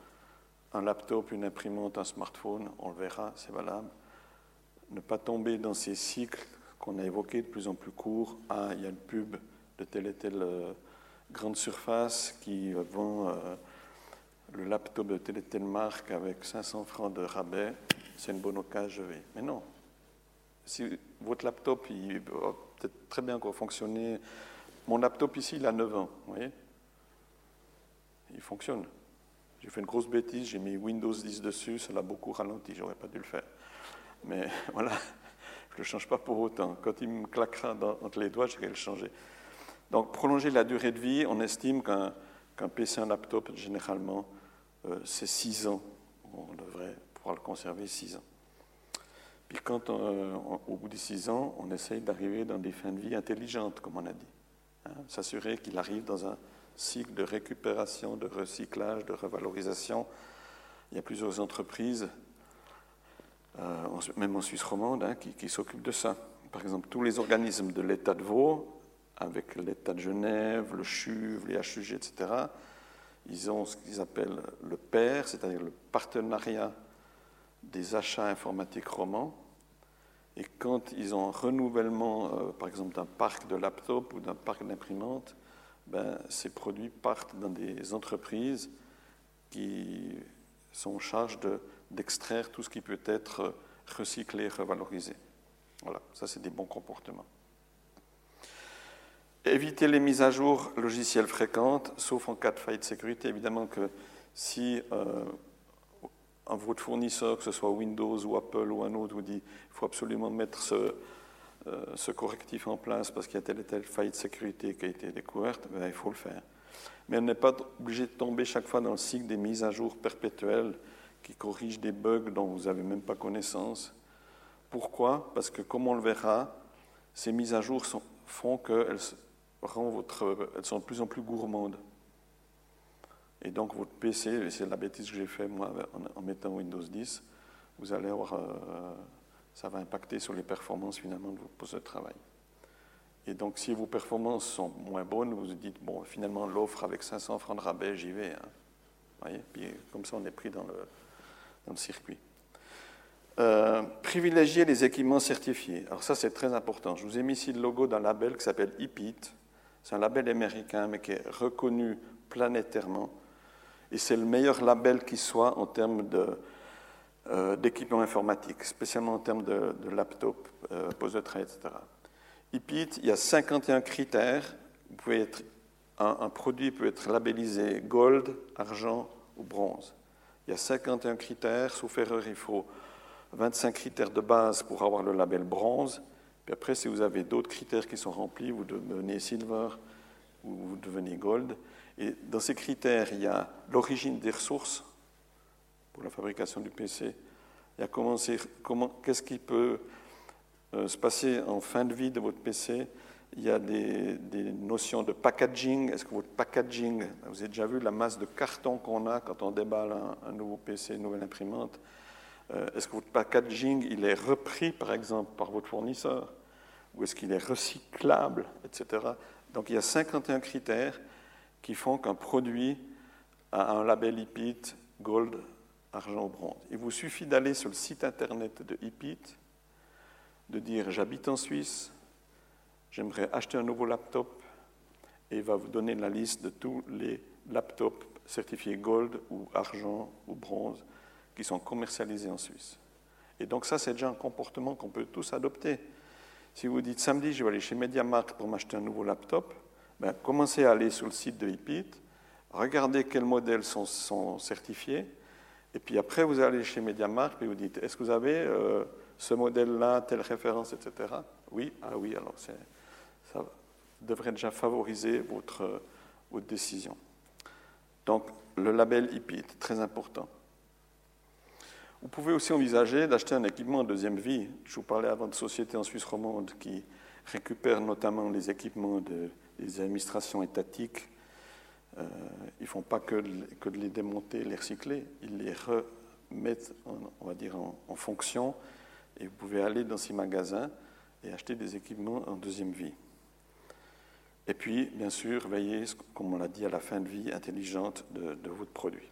un laptop, une imprimante, un smartphone, on le verra, c'est valable. Ne pas tomber dans ces cycles qu'on a évoqué de plus en plus court. Ah, il y a une pub de telle et telle euh, grande surface qui vend euh, le laptop de telle et telle marque avec 500 francs de rabais. C'est une bonne occasion, je vais. Mais non. Si votre laptop, il va peut-être très bien fonctionner. Mon laptop ici, il a 9 ans, vous voyez Il fonctionne. J'ai fait une grosse bêtise, j'ai mis Windows 10 dessus, ça l'a beaucoup ralenti, j'aurais pas dû le faire. Mais voilà, je ne le change pas pour autant. Quand il me claquera entre les doigts, je vais le changer. Donc, prolonger la durée de vie, on estime qu'un PC, un laptop, généralement, c'est 6 ans. On devrait pouvoir le conserver 6 ans. Puis quand, euh, au bout de 6 ans, on essaye d'arriver dans des fins de vie intelligentes, comme on a dit. Hein, s'assurer qu'il arrive dans un cycle de récupération, de recyclage, de revalorisation. Il y a plusieurs entreprises euh, même en Suisse romande, hein, qui, s'occupent de ça. Par exemple, tous les organismes de l'État de Vaud, avec l'État de Genève, le CHUV, les HUG, etc., ils ont ce qu'ils appellent le PAIR, c'est-à-dire le partenariat des achats informatiques romans. Et quand ils ont un renouvellement, euh, par exemple, d'un parc de laptops ou d'un parc d'imprimantes, ben, ces produits partent dans des entreprises qui sont en charge de d'extraire tout ce qui peut être recyclé, revalorisé. Voilà, ça c'est des bons comportements. Éviter les mises à jour logicielles fréquentes, sauf en cas de faillite de sécurité. Évidemment que si euh, un votre fournisseur, que ce soit Windows ou Apple ou un autre, vous dit qu'il faut absolument mettre ce, euh, correctif en place parce qu'il y a telle et telle faillite de sécurité qui a été découverte, ben, il faut le faire. Mais on n'est pas obligé de tomber chaque fois dans le cycle des mises à jour perpétuelles qui corrigent des bugs dont vous n'avez même pas connaissance. Pourquoi? Parce que, comme on le verra, ces mises à jour font qu'elles votre, elles sont de plus en plus gourmandes. Et donc votre PC, c'est la bêtise que j'ai fait moi en, mettant Windows 10, vous allez avoir, euh, ça va impacter sur les performances finalement de votre poste de travail. Et donc si vos performances sont moins bonnes, vous vous dites, bon, finalement l'offre avec 500 francs de rabais, j'y vais. Hein. Voyez? Comme ça on est pris dans le, dans le circuit. Euh, privilégier les équipements certifiés. Alors ça c'est très important. Je vous ai mis ici le logo d'un label qui s'appelle IPIT. C'est un label américain, mais qui est reconnu planétairement. Et c'est le meilleur label qui soit en termes euh, d'équipement informatique, spécialement en termes de, laptop, euh, pose de trait, etc. IPIT, il y a 51 critères. Un, un, produit peut être labellisé gold, argent ou bronze. Il y a 51 critères. Sauf erreur, il faut 25 critères de base pour avoir le label bronze. Puis après, si vous avez d'autres critères qui sont remplis, vous devenez silver ou vous devenez gold. Et dans ces critères, il y a l'origine des ressources pour la fabrication du PC. Il y a comment, comment qu'est-ce qui peut euh, se passer en fin de vie de votre PC. Il y a des, notions de packaging. Est-ce que votre packaging, vous avez déjà vu la masse de carton qu'on a quand on déballe un, nouveau PC, une nouvelle imprimante? Est-ce que votre packaging il est repris, par exemple, par votre fournisseur? Ou est-ce qu'il est recyclable, etc. Donc il y a 51 critères qui font qu'un produit a un label IPIT Gold, argent ou bronze. Il vous suffit d'aller sur le site internet de IPIT, de dire j'habite en Suisse, j'aimerais acheter un nouveau laptop, et il va vous donner la liste de tous les laptops certifiés Gold ou argent ou bronze qui sont commercialisés en Suisse. Et donc ça, c'est déjà un comportement qu'on peut tous adopter. Si vous dites samedi, je vais aller chez MediaMarkt pour m'acheter un nouveau laptop, ben, commencez à aller sur le site de HIPIT, regardez quels modèles sont, certifiés, et puis après, vous allez chez MediaMarkt et vous dites, est-ce que vous avez euh, ce modèle-là, telle référence, etc. Oui, ah oui, alors ça devrait déjà favoriser votre, votre décision. Donc, le label HIPIT, très important. Vous pouvez aussi envisager d'acheter un équipement en deuxième vie. Je vous parlais avant de sociétés en Suisse romande qui récupèrent notamment les équipements des administrations étatiques. Euh, ils ne font pas que de, les démonter, les recycler, ils les remettent, en, on va dire, en, fonction. Et vous pouvez aller dans ces magasins et acheter des équipements en deuxième vie. Et puis, bien sûr, veiller, comme on l'a dit, à la fin de vie intelligente de votre produit.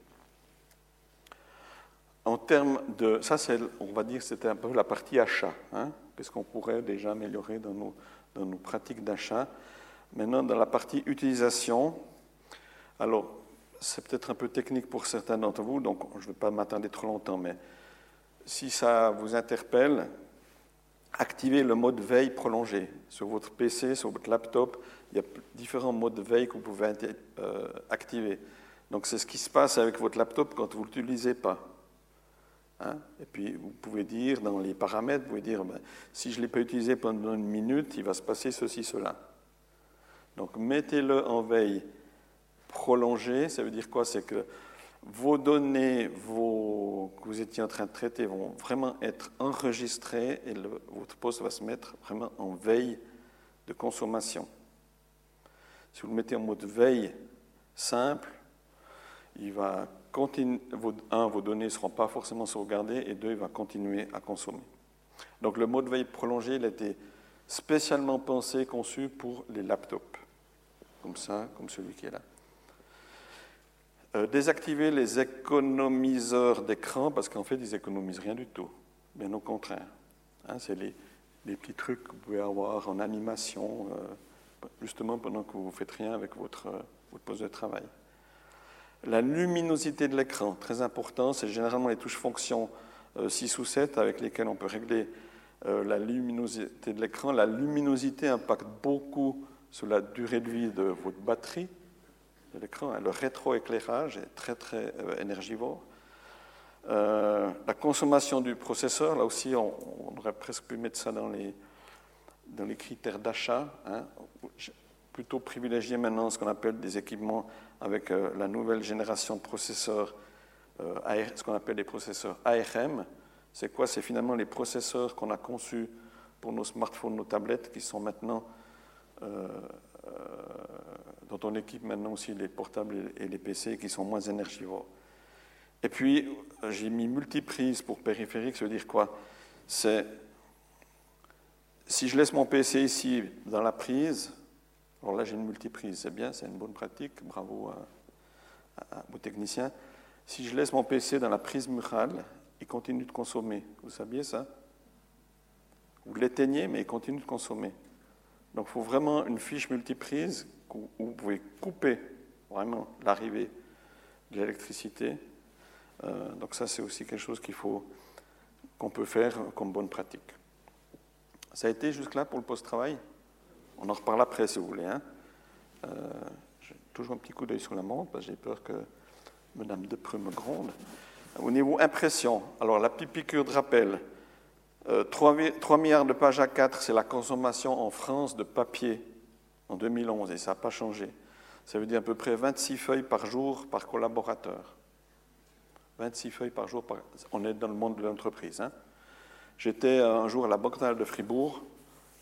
En termes de. Ça, on va dire c'était un peu la partie achat. Hein, Qu'est-ce qu'on pourrait déjà améliorer dans nos, dans nos pratiques d'achat Maintenant, dans la partie utilisation, alors, c'est peut-être un peu technique pour certains d'entre vous, donc je ne vais pas m'attendre trop longtemps, mais si ça vous interpelle, activez le mode veille prolongé. Sur votre PC, sur votre laptop, il y a différents modes de veille que vous pouvez euh, activer. Donc, c'est ce qui se passe avec votre laptop quand vous ne l'utilisez pas. Hein? Et puis, vous pouvez dire, dans les paramètres, vous pouvez dire, ben, si je ne l'ai pas utilisé pendant une minute, il va se passer ceci, cela. Donc, mettez-le en veille prolongée. Ça veut dire quoi? C'est que vos données vos, que vous étiez en train de traiter vont vraiment être enregistrées et votre poste va se mettre vraiment en veille de consommation. Si vous le mettez en mode veille simple, il va un, vos données ne seront pas forcément sauvegardées, et deux, il va continuer à consommer. Donc le mode veille prolongé, il a été spécialement pensé, conçu pour les laptops, comme ça, comme celui qui est là. Euh, désactiver les économiseurs d'écran, parce qu'en fait, ils économisent rien du tout, bien au contraire. Hein, c'est les, petits trucs que vous pouvez avoir en animation, euh, justement pendant que vous ne faites rien avec votre, votre poste de travail. La luminosité de l'écran, très important, c'est généralement les touches fonctions 6 ou 7 avec lesquelles on peut régler la luminosité de l'écran. La luminosité impacte beaucoup sur la durée de vie de votre batterie de l'écran. Le rétroéclairage est très très énergivore. Euh, la consommation du processeur, là aussi, on, aurait presque pu mettre ça dans les, dans les critères d'achat. Hein. Plutôt privilégier maintenant ce qu'on appelle des équipements avec euh, la nouvelle génération de processeurs, euh, ce qu'on appelle les processeurs ARM. C'est quoi? C'est finalement les processeurs qu'on a conçus pour nos smartphones, nos tablettes, qui sont maintenant, dont on équipe maintenant aussi les portables et les PC, qui sont moins énergivores. Et puis, j'ai mis multiprise pour périphérique, ça veut dire quoi? C'est si je laisse mon PC ici dans la prise, alors là j'ai une multiprise, c'est bien, c'est une bonne pratique, bravo à, à, techniciens. Si je laisse mon PC dans la prise murale, il continue de consommer. Vous saviez ça? Vous l'éteignez, mais il continue de consommer. Donc il faut vraiment une fiche multiprise où vous pouvez couper vraiment l'arrivée de l'électricité euh, donc ça, c'est aussi quelque chose qu'il faut, qu'on peut faire comme bonne pratique. Ça a été jusque-là pour le post-travail? On en reparle après, si vous voulez. Hein. Euh, j'ai toujours un petit coup d'œil sur la montre, parce que j'ai peur que Madame Depreux me gronde. Au niveau impression, alors la petite piqûre de rappel, 3, euh, 3, milliards de pages à 4, c'est la consommation en France de papier en 2011, et ça n'a pas changé. Ça veut dire à peu près 26 feuilles par jour par collaborateur. 26 feuilles par jour. On est dans le monde de l'entreprise. Hein. J'étais un jour à la Banque de Fribourg,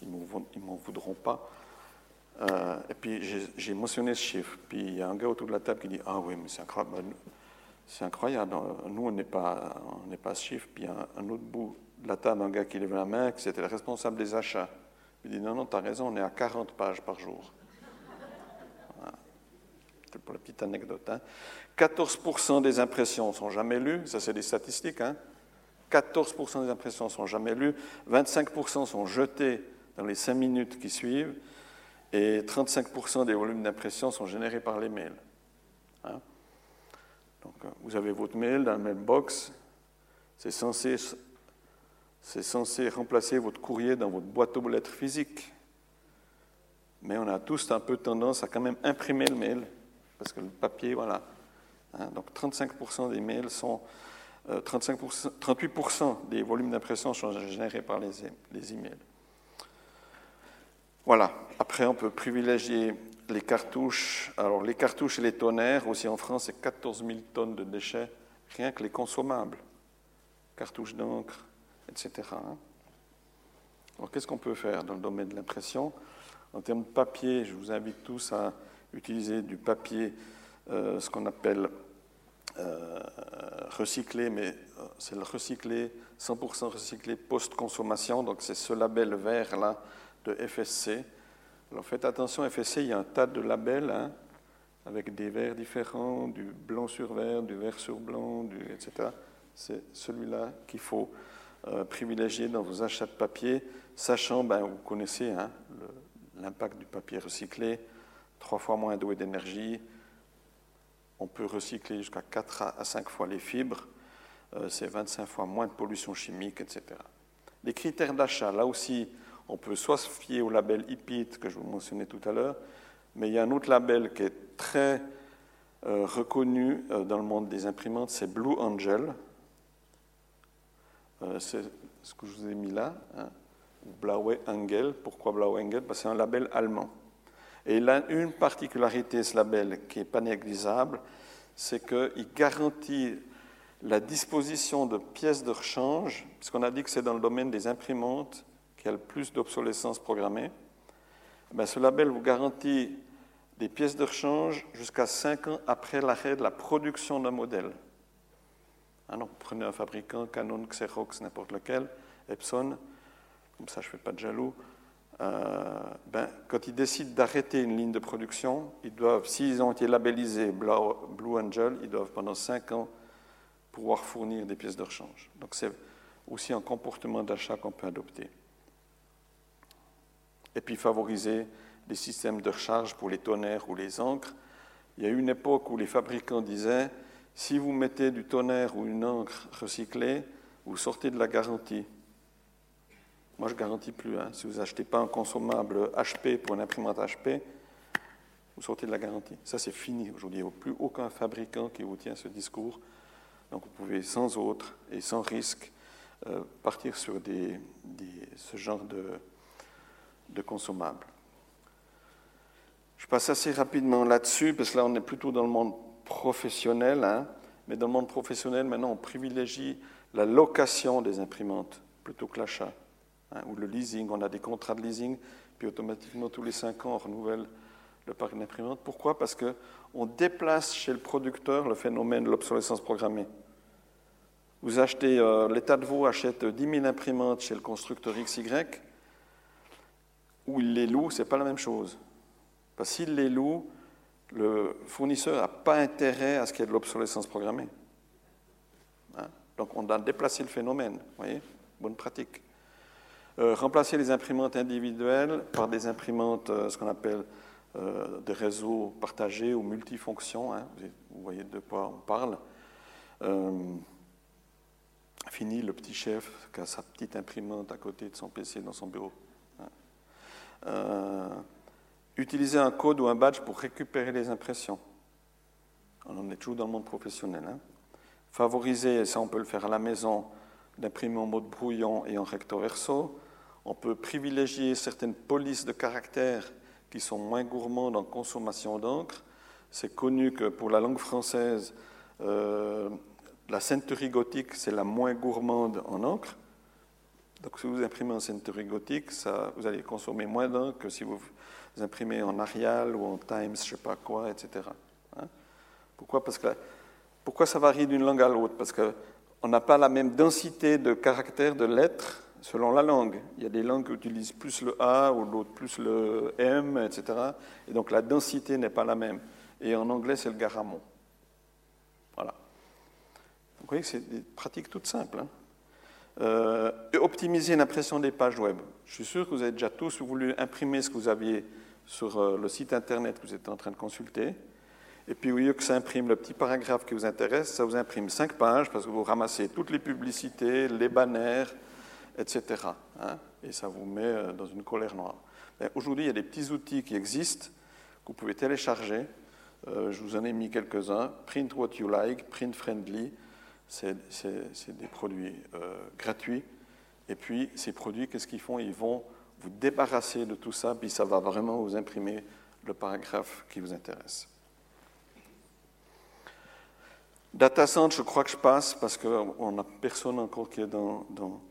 ils ne m'en voudront pas. Euh, et puis j'ai mentionné ce chiffre. Puis il y a un gars autour de la table qui dit Ah oui, mais c'est incroyable. C'est incroyable. Nous, on n'est pas, pas ce chiffre. Puis un, un autre bout de la table, un gars qui lève la main, qui c'était le responsable des achats. Il dit Non, non, tu as raison, on est à 40 pages par jour. C'est pour la petite anecdote. Hein. 14% des impressions ne sont jamais lues, ça c'est des statistiques. Hein. 14% des impressions ne sont jamais lues, 25% sont jetées dans les 5 minutes qui suivent, et 35% des volumes d'impression sont générés par les mails. Hein. Donc, euh, vous avez votre mail dans la mailbox, c'est censé, remplacer votre courrier dans votre boîte aux lettres physique. Mais on a tous un peu tendance à quand même imprimer le mail parce que le papier, voilà. Hein, donc 35% des mails sont. 35%, euh, 38% des volumes d'impression sont générés par les, les emails. Voilà. Après, on peut privilégier les cartouches. Alors, les cartouches et les tonnerres, aussi en France, c'est 14 000 tonnes de déchets, rien que les consommables. Cartouches d'encre, etc. Hein. Alors, qu'est-ce qu'on peut faire dans le domaine de l'impression? En termes de papier, je vous invite tous à utiliser du papier, euh, ce qu'on appelle euh, recyclé, mais euh, c'est le recyclé, 100% recyclé post-consommation, donc c'est ce label vert-là de FSC. Alors faites attention, FSC, il y a un tas de labels, hein, avec des verts différents, du blanc sur vert, du vert sur blanc, etc. C'est celui-là qu'il faut privilégier dans vos achats de papier, sachant, ben, vous connaissez hein, l'impact du papier recyclé, trois fois moins d'eau et d'énergie. On peut recycler jusqu'à 4 à 5 fois les fibres. Euh, c'est 25 fois moins de pollution chimique, etc. Les critères d'achat, là aussi, on peut soit se fier au label IPIT que je vous mentionnais tout à l'heure, mais il y a un autre label qui est très euh, reconnu euh, dans le monde des imprimantes, c'est Blue Angel. c'est ce que je vous ai mis là, hein, Blaue Engel. Pourquoi Blaue Engel? Parce que c'est un label allemand. Et il a une particularité, ce label, qui n'est pas négligeable, c'est qu'il garantit la disposition de pièces de rechange, puisqu'on a dit que c'est dans le domaine des imprimantes qu'il y a le plus d'obsolescence programmée. Ben, ce label vous garantit des pièces de rechange jusqu'à 5 ans après l'arrêt de la production d'un modèle. Alors, prenez un fabricant, Canon, Xerox, n'importe lequel, Epson, comme ça je ne fais pas de jaloux, euh, ben, quand ils décident d'arrêter une ligne de production, ils doivent, s'ils ont été labellisés Blue Angel, ils doivent pendant 5 ans pouvoir fournir des pièces de rechange. Donc c'est aussi un comportement d'achat qu'on peut adopter. Et puis favoriser des systèmes de recharge pour les tonnerres ou les encres. Il y a eu une époque où les fabricants disaient si vous mettez du tonnerre ou une encre recyclée, vous sortez de la garantie. Moi, je ne garantis plus. Hein. Si vous n'achetez pas un consommable HP pour une imprimante HP, vous sortez de la garantie. Ça, c'est fini aujourd'hui. Il n'y a plus aucun fabricant qui vous tient ce discours. Donc, vous pouvez sans autre et sans risque euh, partir sur ce genre de, de consommables. Je passe assez rapidement là-dessus, parce que là, on est plutôt dans le monde professionnel. Hein, mais dans le monde professionnel, maintenant, on privilégie la location des imprimantes plutôt que l'achat. Hein, ou le leasing. On a des contrats de leasing, puis automatiquement, tous les cinq ans, on renouvelle le parc d'imprimantes. Pourquoi? Parce qu'on déplace chez le producteur le phénomène de l'obsolescence programmée. Vous achetez, euh, l'État de Vaud achète 10 000 imprimantes chez le constructeur XY, où il les loue, ce n'est pas la même chose. Parce s'il les loue, le fournisseur n'a pas intérêt à ce qu'il y ait de l'obsolescence programmée. Hein? Donc on a déplacé le phénomène, voyez? Bonne pratique. Euh, remplacer les imprimantes individuelles par des imprimantes, euh, ce qu'on appelle euh, des réseaux partagés ou multifonctions. Hein. vous, voyez de quoi on parle. fini le petit chef qui a sa petite imprimante à côté de son PC dans son bureau. Hein. utiliser un code ou un badge pour récupérer les impressions. On en est toujours dans le monde professionnel. Hein. Favoriser, ça on peut le faire à la maison, d'imprimer en mode brouillon et en recto verso. On peut privilégier certaines polices de caractères qui sont moins gourmandes en consommation d'encre. C'est connu que pour la langue française, euh, la centurie gothique, c'est la moins gourmande en encre. Donc si vous imprimez en centurie gothique, ça, vous allez consommer moins d'encre que si vous imprimez en Arial ou en Times, je ne sais pas quoi, etc. Hein. pourquoi? Parce que pourquoi ça varie d'une langue à l'autre? Parce qu'on n'a pas la même densité de caractères, de lettres, selon la langue. Il y a des langues qui utilisent plus le A ou d'autres plus le M, etc. Et donc la densité n'est pas la même. Et en anglais, c'est le garamond. Voilà. vous voyez que c'est des pratiques toutes simples. Hein. Euh, optimiser l'impression des pages web. Je suis sûr que vous avez déjà tous voulu imprimer ce que vous aviez sur euh, le site internet que vous êtes en train de consulter. Et puis, au lieu que ça imprime le petit paragraphe qui vous intéresse, ça vous imprime cinq pages parce que vous ramassez toutes les publicités, les banners, etc. Hein, et ça vous met euh, dans une colère noire. Aujourd'hui, il y a des petits outils qui existent que vous pouvez télécharger. Euh, je vous en ai mis quelques-uns. Print What You Like, Print Friendly, c'est des produits euh, gratuits. Et puis, ces produits, qu'est-ce qu'ils font? Ils vont vous débarrasser de tout ça, puis ça va vraiment vous imprimer le paragraphe qui vous intéresse. Data Center, je crois que je passe parce qu'on n'a personne encore qui est dans, dans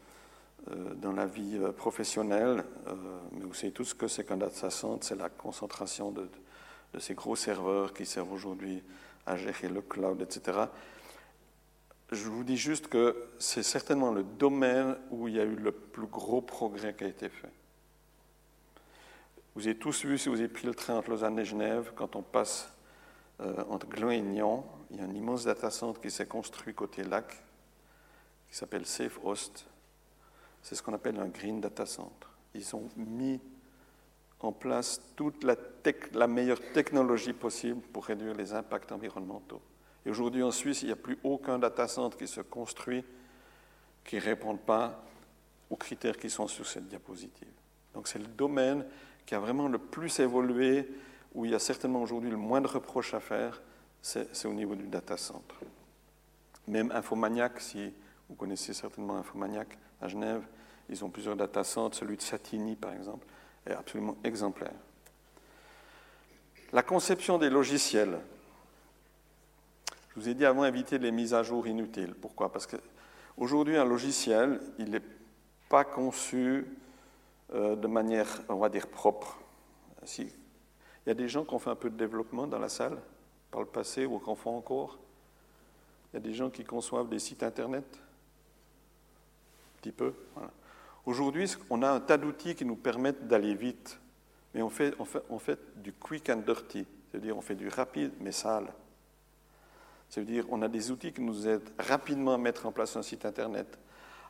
euh, la vie euh, professionnelle, mais vous savez tout ce que c'est qu'un data center, c'est la concentration de, ces gros serveurs qui servent aujourd'hui à gérer le cloud, etc. Je vous dis juste que c'est certainement le domaine où il y a eu le plus gros progrès qui a été fait. Vous avez tous vu, si vous avez pris le train entre Lausanne et Genève, quand on passe entre Gland et Nyon, il y a un immense data center qui s'est construit côté lac, qui s'appelle SafeHost, c'est ce qu'on appelle un Green Data Center. Ils ont mis en place toute la, la, meilleure technologie possible pour réduire les impacts environnementaux. Et aujourd'hui en Suisse, il n'y a plus aucun data center qui se construit qui ne répond pas aux critères qui sont sur cette diapositive. Donc c'est le domaine qui a vraiment le plus évolué, où il y a certainement aujourd'hui le moins de reproches à faire, c'est au niveau du data center. Même Infomaniac, si vous connaissez certainement Infomaniac, à Genève. Ils ont plusieurs data centers. Celui de Satini, par exemple, est absolument exemplaire. La conception des logiciels. Je vous ai dit avant éviter les mises à jour inutiles. Pourquoi? Parce qu'aujourd'hui, un logiciel, il n'est pas conçu euh, de manière, on va dire, propre. Il y a des gens qui ont fait un peu de développement dans la salle, par le passé, ou qui en font encore? Il y a des gens qui conçoivent des sites Internet? Petit peu. Aujourd'hui, on a un tas d'outils qui nous permettent d'aller vite, mais on, fait, on fait du quick and dirty, c'est-à-dire on fait du rapide mais sale. C'est-à-dire on a des outils qui nous aident rapidement à mettre en place un site Internet,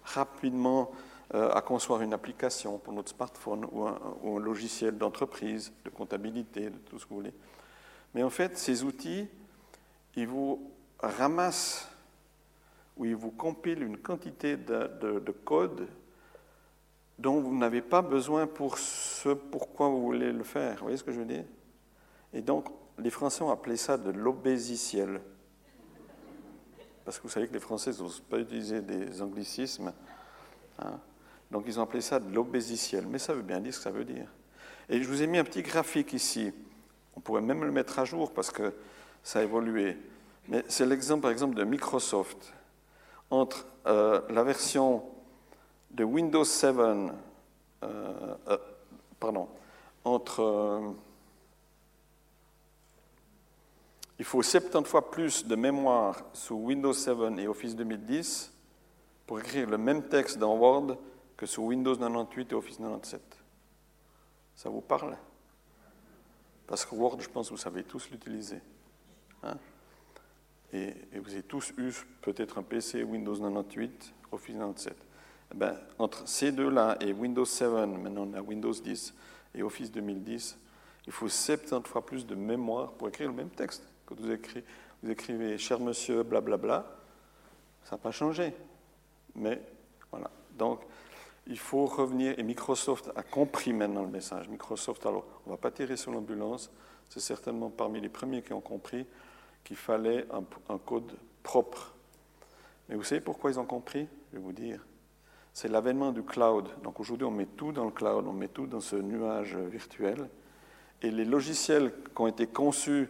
rapidement euh, à concevoir une application pour notre smartphone ou un, logiciel d'entreprise, de comptabilité, de tout ce que vous voulez. Mais en fait, ces outils, ils vous ramassent ou ils vous compilent une quantité de, de code dont vous n'avez pas besoin pour ce pourquoi vous voulez le faire. Vous voyez ce que je veux dire? Et donc, les Français ont appelé ça de l'obésiciel. Parce que vous savez que les Français n'osent pas utiliser des anglicismes. Hein. donc, ils ont appelé ça de l'obésiciel. Mais ça veut bien dire ce que ça veut dire. Et je vous ai mis un petit graphique ici. On pourrait même le mettre à jour parce que ça a évolué. Mais c'est l'exemple, par exemple, de Microsoft. Entre euh, la version de Windows 7, euh, euh, pardon, entre. Euh, il faut 70 fois plus de mémoire sous Windows 7 et Office 2010 pour écrire le même texte dans Word que sous Windows 98 et Office 97. Ça vous parle? Parce que Word, je pense que vous savez tous l'utiliser. Hein? Et, et, vous avez tous eu peut-être un PC Windows 98, Office 97. Eh ben, entre ces deux-là et Windows 7, maintenant on a Windows 10 et Office 2010, il faut 70 fois plus de mémoire pour écrire le même texte. Quand vous, écrivez, vous écrivez cher monsieur, blablabla, ça n'a pas changé. Mais voilà. Donc, il faut revenir, et Microsoft a compris maintenant le message. Microsoft, alors, on ne va pas tirer sur l'ambulance, c'est certainement parmi les premiers qui ont compris qu'il fallait un, un code propre. Mais vous savez pourquoi ils ont compris? Je vais vous dire c'est l'avènement du cloud. Donc aujourd'hui, on met tout dans le cloud, on met tout dans ce nuage virtuel. Et les logiciels qui ont été conçus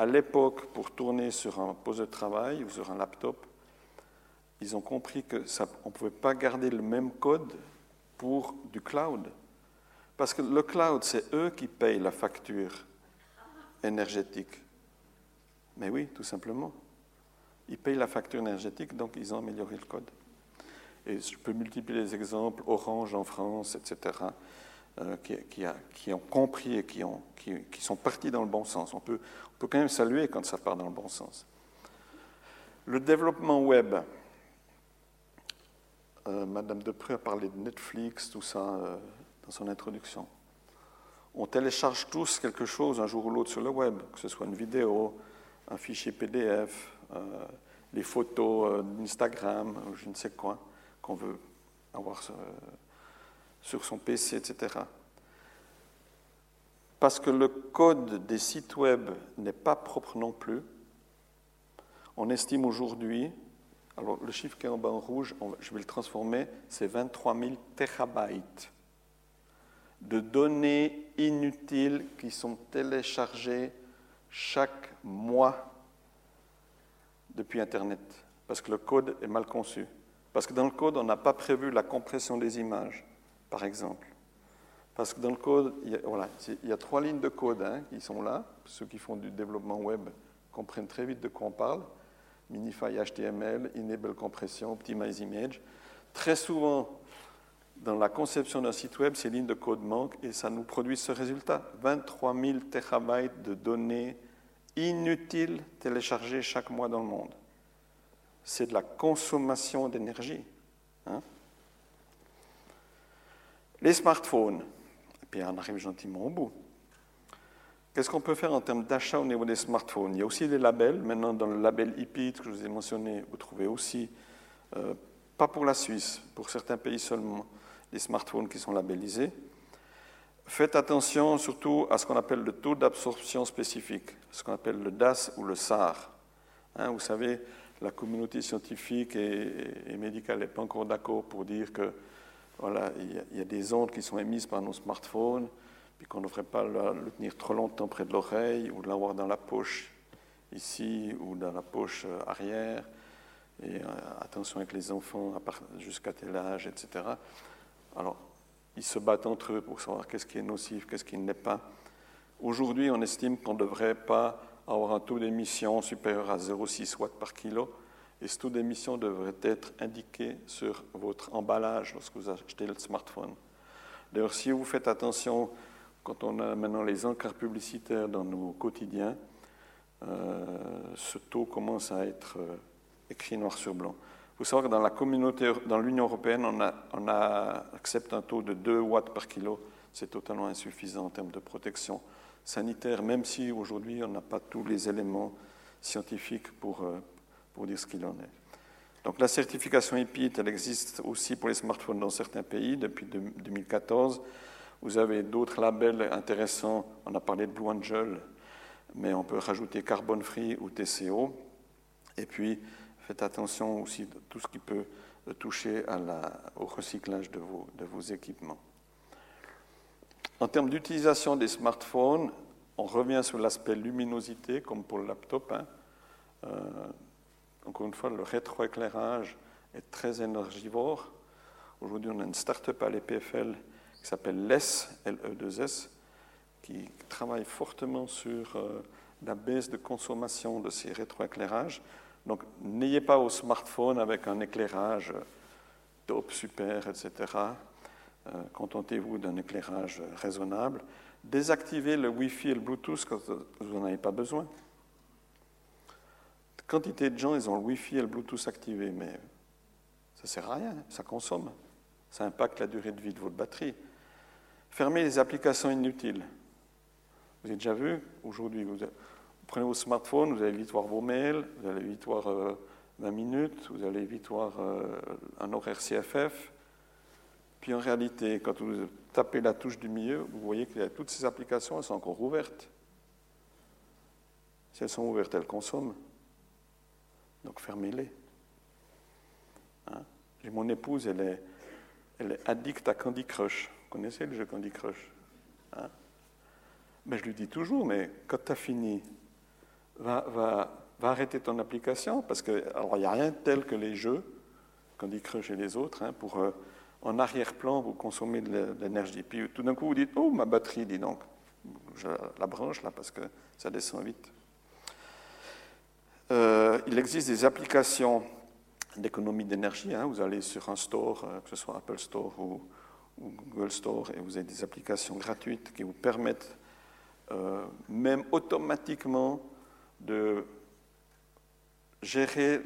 à l'époque pour tourner sur un poste de travail ou sur un laptop, ils ont compris qu'on ne pouvait pas garder le même code pour du cloud. Parce que le cloud, c'est eux qui payent la facture énergétique. Mais oui, tout simplement. Ils payent la facture énergétique, donc ils ont amélioré le code. Et je peux multiplier les exemples, Orange en France, etc., euh, qui, ont compris et qui, ont, qui, sont partis dans le bon sens. On peut, quand même saluer quand ça part dans le bon sens. Le développement web. Euh, Madame Depré a parlé de Netflix, tout ça, euh, dans son introduction. On télécharge tous quelque chose un jour ou l'autre sur le web, que ce soit une vidéo, un fichier PDF, les photos d'Instagram, je ne sais quoi qu'on veut avoir sur son PC, etc. Parce que le code des sites web n'est pas propre non plus, on estime aujourd'hui, alors le chiffre qui est en bas en rouge, je vais le transformer, c'est 23 000 terabytes de données inutiles qui sont téléchargées chaque mois depuis Internet, parce que le code est mal conçu. Parce que dans le code, on n'a pas prévu la compression des images, par exemple. Parce que dans le code, il y a, voilà, il trois lignes de code hein, qui sont là. Ceux qui font du développement web comprennent très vite de quoi on parle. Minify HTML, Enable Compression, Optimize Image. Très souvent, dans la conception d'un site web, ces lignes de code manquent et ça nous produit ce résultat. 23 000 terabytes de données inutiles téléchargées chaque mois dans le monde c'est de la consommation d'énergie. Hein. Les smartphones, et puis on arrive gentiment au bout. Qu'est-ce qu'on peut faire en termes d'achat au niveau des smartphones? Il y a aussi des labels. Maintenant, dans le label IPIT que je vous ai mentionné, vous trouvez aussi, euh, pas pour la Suisse, pour certains pays seulement, les smartphones qui sont labellisés. Faites attention surtout à ce qu'on appelle le taux d'absorption spécifique, ce qu'on appelle le DAS ou le SAR. Hein, vous savez, la communauté scientifique et, médicale n'est pas encore d'accord pour dire que voilà, il y, a, des ondes qui sont émises par nos smartphones, puis qu'on ne devrait pas le, tenir trop longtemps près de l'oreille ou l'avoir dans la poche ici ou dans la poche euh, arrière. Et euh, attention avec les enfants jusqu'à tel âge, etc. Alors, ils se battent entre eux pour savoir qu'est-ce qui est nocif, qu'est-ce qui ne l'est pas. Aujourd'hui, on estime qu'on ne devrait pas avoir un taux d'émission supérieur à 0,6 watts par kilo. Et ce taux d'émission devrait être indiqué sur votre emballage lorsque vous achetez le smartphone. D'ailleurs, si vous faites attention, quand on a maintenant les encarts publicitaires dans nos quotidiens, euh, ce taux commence à être euh, écrit noir sur blanc. Faut savoir que dans la communauté, dans l'Union européenne, on, accepte un taux de 2 watts par kilo. C'est totalement insuffisant en termes de protection sanitaire, même si aujourd'hui on n'a pas tous les éléments scientifiques pour, pour dire ce qu'il en est. Donc la certification EPIT, elle existe aussi pour les smartphones dans certains pays depuis 2014. Vous avez d'autres labels intéressants. On a parlé de Blue Angel, mais on peut rajouter Carbon Free ou TCO. Et puis, faites attention aussi à tout ce qui peut toucher au recyclage de vos, de vos, équipements. En termes d'utilisation des smartphones, on revient sur l'aspect luminosité, comme pour le laptop. Hein. Euh, encore une fois, le rétroéclairage est très énergivore. Aujourd'hui, on a une start-up à l'EPFL qui s'appelle LES, LE2S, qui travaille fortement sur euh, la baisse de consommation de ces rétroéclairages. Donc, n'ayez pas au smartphone avec un éclairage top, super, etc. Euh, contentez-vous d'un éclairage raisonnable. Désactivez le Wi-Fi et le Bluetooth quand vous n'en avez pas besoin. Quantité de gens, ils ont le Wi-Fi et le Bluetooth activés, mais ça ne sert à rien, ça consomme. Ça impacte la durée de vie de votre batterie. Fermez les applications inutiles. Vous avez déjà vu, aujourd'hui, vous, prenez vos smartphones, vous allez vite voir vos mails, vous allez vite voir 20 euh, minutes, vous allez vite voir euh, un horaire CFF. Puis en réalité, quand vous tapez la touche du milieu, vous voyez que toutes ces applications, elles sont encore ouvertes. Si elles sont ouvertes, elles consomment. Donc fermez-les. Hein? Mon épouse, elle est, elle est addicte à Candy Crush. Vous connaissez le jeu Candy Crush? Hein? Mais je lui dis toujours, mais quand tu as fini, va, va, va, arrêter ton application, parce que il n'y a rien tel que les jeux, Candy Crush et les autres, hein, pour euh, en arrière-plan vous consommer de l'énergie. Puis tout d'un coup vous dites, oh ma batterie, dis donc, je la branche là parce que ça descend vite. Euh, il existe des applications d'économie d'énergie. Hein. Vous allez sur un store, euh, que ce soit Apple Store ou, Google Store, et vous avez des applications gratuites qui vous permettent euh, même automatiquement de gérer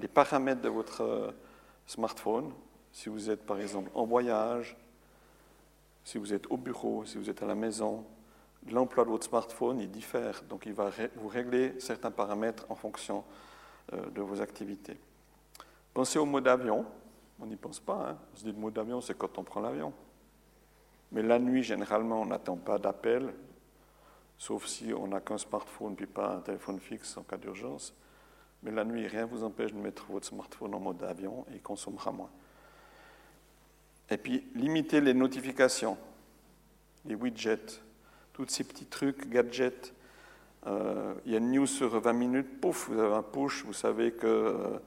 les paramètres de votre smartphone. Si vous êtes par exemple en voyage, si vous êtes au bureau, si vous êtes à la maison, l'emploi de votre smartphone, il diffère. Donc, il va vous régler certains paramètres en fonction euh, de vos activités. Pensez au mode avion. On n'y pense pas. Hein. On se dit le mode avion, c'est quand on prend l'avion. Mais la nuit, généralement, on n'attend pas d'appel, sauf si on n'a qu'un smartphone puis pas un téléphone fixe en cas d'urgence. Mais la nuit, rien ne vous empêche de mettre votre smartphone en mode avion et il consommera moins. Et puis, limitez les notifications, les widgets tous ces petits trucs, gadgets. Euh, il y a une news sur 20 minutes, pouf, vous avez un push, vous savez que euh,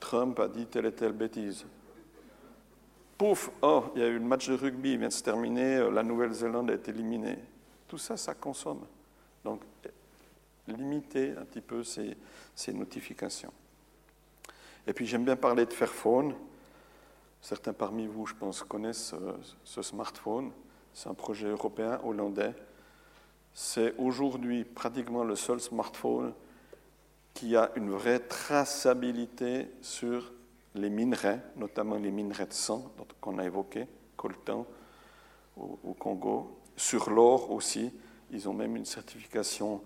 Trump a dit telle et telle bêtise. Pouf, oh, il y a eu le match de rugby, il vient de se terminer, euh, la Nouvelle-Zélande été éliminée. Tout ça, ça consomme. Donc, limitez un petit peu ces notifications. Et puis, j'aime bien parler de Fairphone. Certains parmi vous, je pense, connaissent ce smartphone. C'est un projet européen, hollandais, c'est aujourd'hui pratiquement le seul smartphone qui a une vraie traçabilité sur les minerais, notamment les minerais de sang qu'on a évoqués, coltan au, Congo, sur l'or aussi. Ils ont même une certification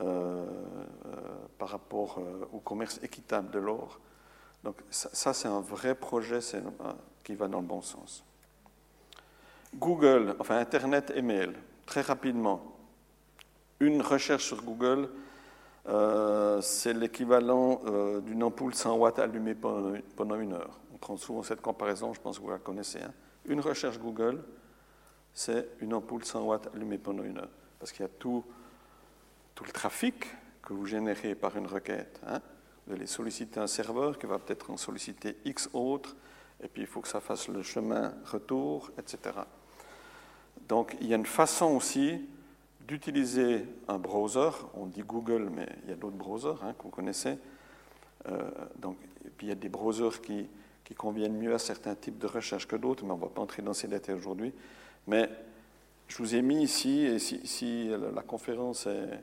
euh, euh, par rapport euh, au commerce équitable de l'or. Donc ça, c'est un vrai projet qui va dans le bon sens. Google, enfin Internet et mail, très rapidement. Une recherche sur Google, euh, c'est l'équivalent euh, d'une ampoule 100 watts allumée pendant, une heure. On prend souvent cette comparaison, je pense que vous la connaissez. Hein. Une recherche Google, c'est une ampoule 100 watts allumée pendant une heure. Parce qu'il y a tout, tout le trafic que vous générez par une requête. Hein. Vous allez solliciter un serveur qui va peut-être en solliciter X autres, et puis il faut que ça fasse le chemin retour, etc. Donc il y a une façon aussi d'utiliser un browser, on dit Google, mais il y a d'autres browsers hein, que vous connaissez. Euh, donc, et puis il y a des browsers qui, qui, conviennent mieux à certains types de recherche que d'autres, mais on ne va pas entrer dans ces détails aujourd'hui. Mais je vous ai mis ici, et si, la conférence est,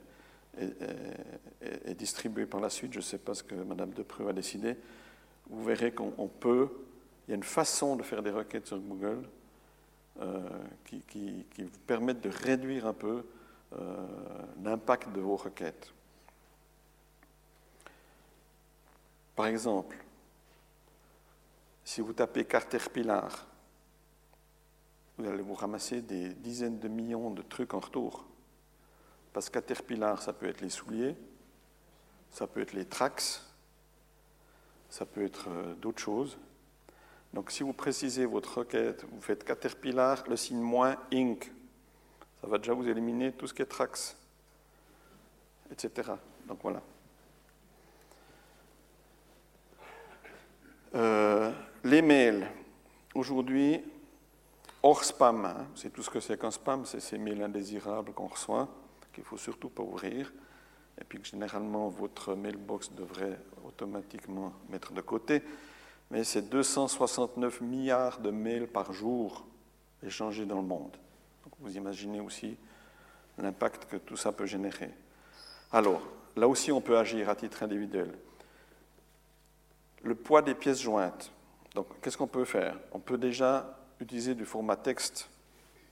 distribuée par la suite, je ne sais pas ce que Mme Depreux a décidé, vous verrez qu'on peut, il y a une façon de faire des requêtes sur Google euh, qui, qui, vous permettent de réduire un peu l'impact de vos requêtes. Par exemple, si vous tapez Caterpillar, vous allez vous ramasser des dizaines de millions de trucs en retour. Parce que Caterpillar, ça peut être les souliers, ça peut être les tracks, ça peut être euh, d'autres choses. Donc si vous précisez votre requête, vous faites Caterpillar, le signe moins Inc. Ça va déjà vous éliminer tout ce qui est Trax, etc. Donc voilà. Euh, les mails. Aujourd'hui, hors spam, hein, c'est tout ce que c'est qu'un spam, c'est ces mails indésirables qu'on reçoit, qu'il ne faut surtout pas ouvrir, et puis que généralement votre mailbox devrait automatiquement mettre de côté mais c'est 269 milliards de mails par jour échangés dans le monde. Vous imaginez aussi l'impact que tout ça peut générer. Alors, là aussi, on peut agir à titre individuel. Le poids des pièces jointes. Donc, qu'est-ce qu'on peut faire? On peut déjà utiliser du format texte.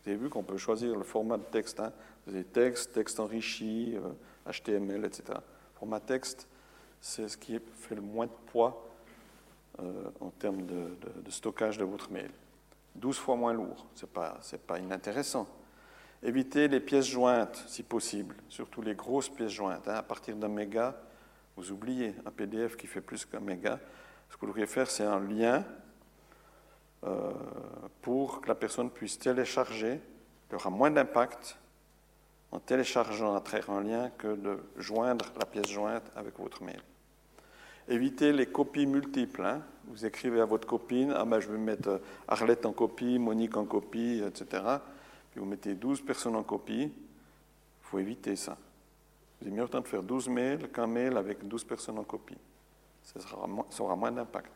Vous avez vu qu'on peut choisir le format de texte. Hein vous avez texte, texte enrichi, HTML, euh, etc. Format texte, c'est ce qui fait le moins de poids euh, en termes de, stockage de votre mail. 12 fois moins lourd, ce n'est pas, pas inintéressant. Évitez les pièces jointes, si possible, surtout les grosses pièces jointes. Hein. À partir d'un méga, vous oubliez un PDF qui fait plus qu'un méga. Ce que vous devriez faire, c'est un lien euh, pour que la personne puisse télécharger. Il y aura moins d'impact en téléchargeant à travers un lien que de joindre la pièce jointe avec votre mail. Évitez les copies multiples. Hein. Vous écrivez à votre copine, ah ben je vais mettre euh, Arlette en copie, Monique en copie, etc. Puis vous mettez 12 personnes en copie. Il faut éviter ça. Vous avez mieux temps de faire 12 mails qu'un mail avec 12 personnes en copie. Ça, aura moins d'impact.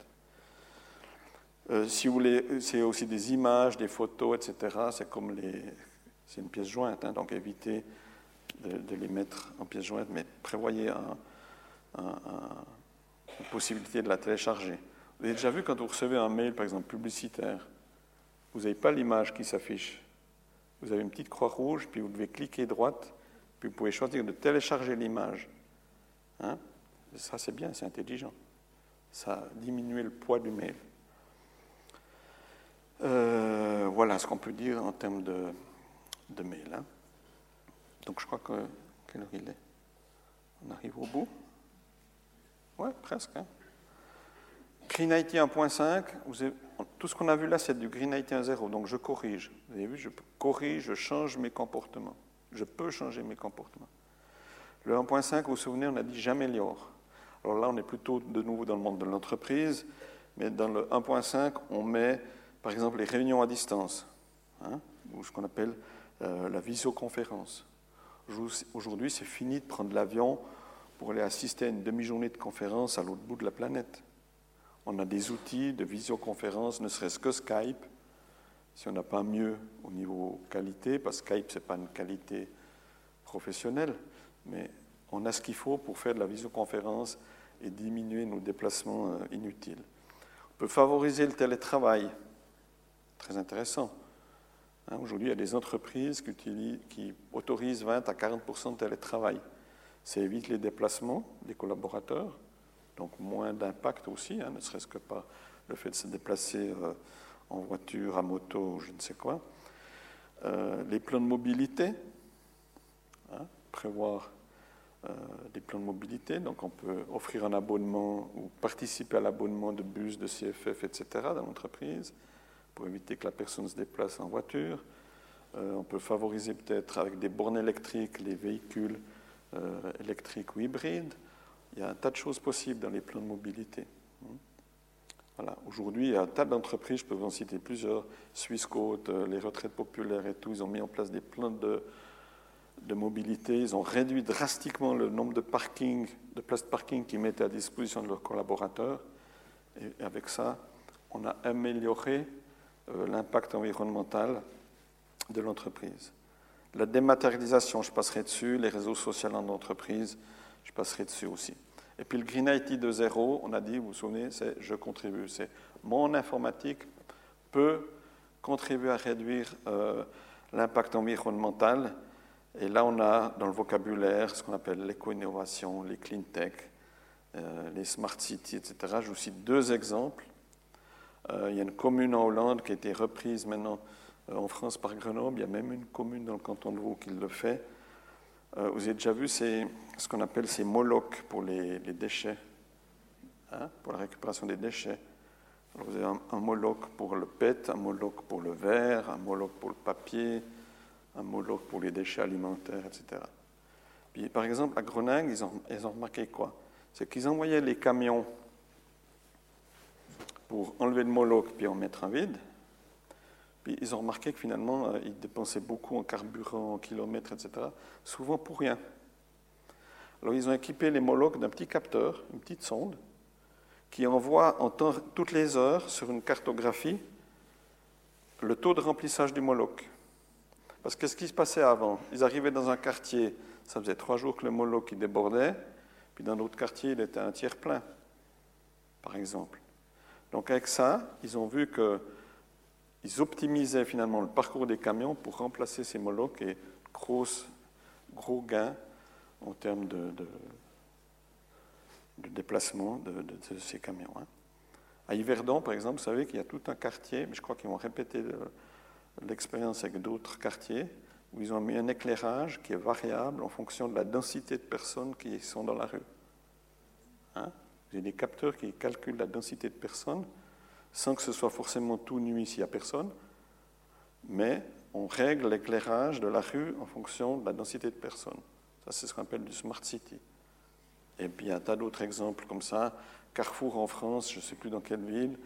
Euh, si vous voulez, c'est aussi des images, des photos, etc. C'est comme les, c'est une pièce jointe, hein, donc évitez de, les mettre en pièce jointe, mais prévoyez un possibilité de la télécharger. Vous avez déjà vu quand vous recevez un mail, par exemple, publicitaire, vous n'avez pas l'image qui s'affiche. Vous avez une petite croix rouge, puis vous devez cliquer droite, puis vous pouvez choisir de télécharger l'image. Hein? Ça, c'est bien, c'est intelligent. Ça a diminué le poids du mail. Euh, voilà ce qu'on peut dire en termes de, de mail. Hein. Donc je crois que. Quelle heure il est On arrive au bout oui, presque. Hein. Green IT 1.5, tout ce qu'on a vu là, c'est du Green IT 1.0, donc je corrige. Vous avez vu, je corrige, je change mes comportements. Je peux changer mes comportements. Le 1.5, vous vous souvenez, on a dit j'améliore. Alors là, on est plutôt de nouveau dans le monde de l'entreprise, mais dans le 1.5, on met par exemple les réunions à distance, hein, ou ce qu'on appelle euh, la visioconférence. Aujourd'hui, c'est fini de prendre l'avion pour aller assister à une demi-journée de conférence à l'autre bout de la planète. On a des outils de visioconférence, ne serait-ce que Skype, si on n'a pas mieux au niveau qualité, parce que Skype, ce n'est pas une qualité professionnelle, mais on a ce qu'il faut pour faire de la visioconférence et diminuer nos déplacements euh, inutiles. On peut favoriser le télétravail, très intéressant. Hein, aujourd'hui, il y a des entreprises qui, qui autorisent 20 à 40 de télétravail. Ça évite les déplacements des collaborateurs, donc moins d'impact aussi, hein, ne serait-ce que pas le fait de se déplacer euh, en voiture, à moto, je ne sais quoi. Euh, les plans de mobilité, hein, prévoir euh, des plans de mobilité, donc on peut offrir un abonnement ou participer à l'abonnement de bus, de CFF, etc. dans l'entreprise, pour éviter que la personne se déplace en voiture. on peut favoriser peut-être avec des bornes électriques les véhicules euh, électrique ou hybride. Il y a un tas de choses possibles dans les plans de mobilité. Voilà. Aujourd'hui, il y a un tas d'entreprises, je peux vous en citer plusieurs, Swissquote, euh, les retraites populaires et tout, ils ont mis en place des plans de, de mobilité, ils ont réduit drastiquement le nombre de parking, de places de parking qu'ils mettaient à disposition de leurs collaborateurs. Et avec ça, on a amélioré euh, l'impact environnemental de l'entreprise. La dématérialisation, je passerai dessus. Les réseaux sociaux en entreprise, je passerai dessus aussi. Et puis le Green IT de zéro, on a dit, vous vous souvenez, c'est je contribue. C'est mon informatique peut contribuer à réduire euh, l'impact environnemental Et là, on a dans le vocabulaire ce qu'on appelle l'éco-innovation, les clean tech, euh, les smart cities, etc. Je vous cite deux exemples. Euh, il y a une commune en Hollande qui a été reprise maintenant en France par Grenoble. Il y a même une commune dans le canton de Vaud qui le fait. vous avez déjà vu c'est ce qu'on appelle ces molocs pour les, déchets, hein, pour la récupération des déchets. Alors vous avez un, un, moloc pour le PET, un moloc pour le verre, un moloc pour le papier, un moloc pour les déchets alimentaires, etc. Par exemple, à Groningue, ils ont, ils ont remarqué quoi? C'est qu'ils envoyaient les camions pour enlever le moloc puis en mettre un vide. Puis ils ont remarqué que finalement, euh, ils dépensaient beaucoup en carburant, en kilomètres, etc., souvent pour rien. Alors ils ont équipé les molocs d'un petit capteur, une petite sonde, qui envoie en temps, toutes les heures sur une cartographie le taux de remplissage du moloc. Parce que ce qui se passait avant Ils arrivaient dans un quartier, ça faisait trois jours que le mollo qui débordait, puis dans l'autre quartier, il était un tiers plein, par exemple. Donc avec ça, ils ont vu qu'ils optimisaient finalement le parcours des camions pour remplacer ces molocs et gros, gros gains en termes de, déplacement de, ces camions. Hein. À Yverdon, par exemple, vous savez qu'il y a tout un quartier, mais je crois qu'ils vont répéter l'expérience avec d'autres quartiers où ils ont mis un éclairage qui est variable en fonction de la densité de personnes qui sont dans la rue. Hein avez des capteurs qui calculent la densité de personnes sans que ce soit forcément tout nuit s'il n'y a personne, mais on règle l'éclairage de la rue en fonction de la densité de personnes. Ça, c'est ce qu'on appelle du smart city. Et puis il y a un tas d'autres exemples comme ça. Carrefour en France, je ne sais plus dans quelle ville,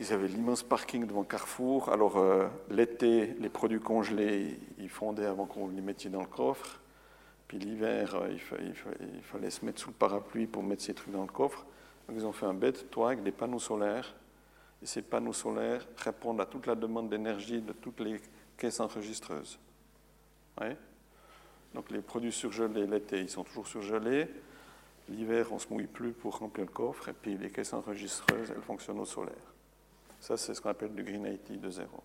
ils avaient l'immense parking devant Carrefour. Alors, euh, l'été, les produits congelés, ils fondaient avant qu'on les mette dans le coffre. Puis l'hiver, euh, il, fallait se mettre sous le parapluie pour mettre ces trucs dans le coffre. Donc, ils ont fait un bête toit avec des panneaux solaires. Et ces panneaux solaires répondent à toute la demande d'énergie de toutes les caisses enregistreuses. Donc, les produits surgelés l'été, ils sont toujours surgelés. L'hiver, on ne se mouille plus pour remplir le coffre. Et puis, les caisses enregistreuses, elles fonctionnent au solaire. Ça, c'est ce qu'on appelle du Green IT de zéro.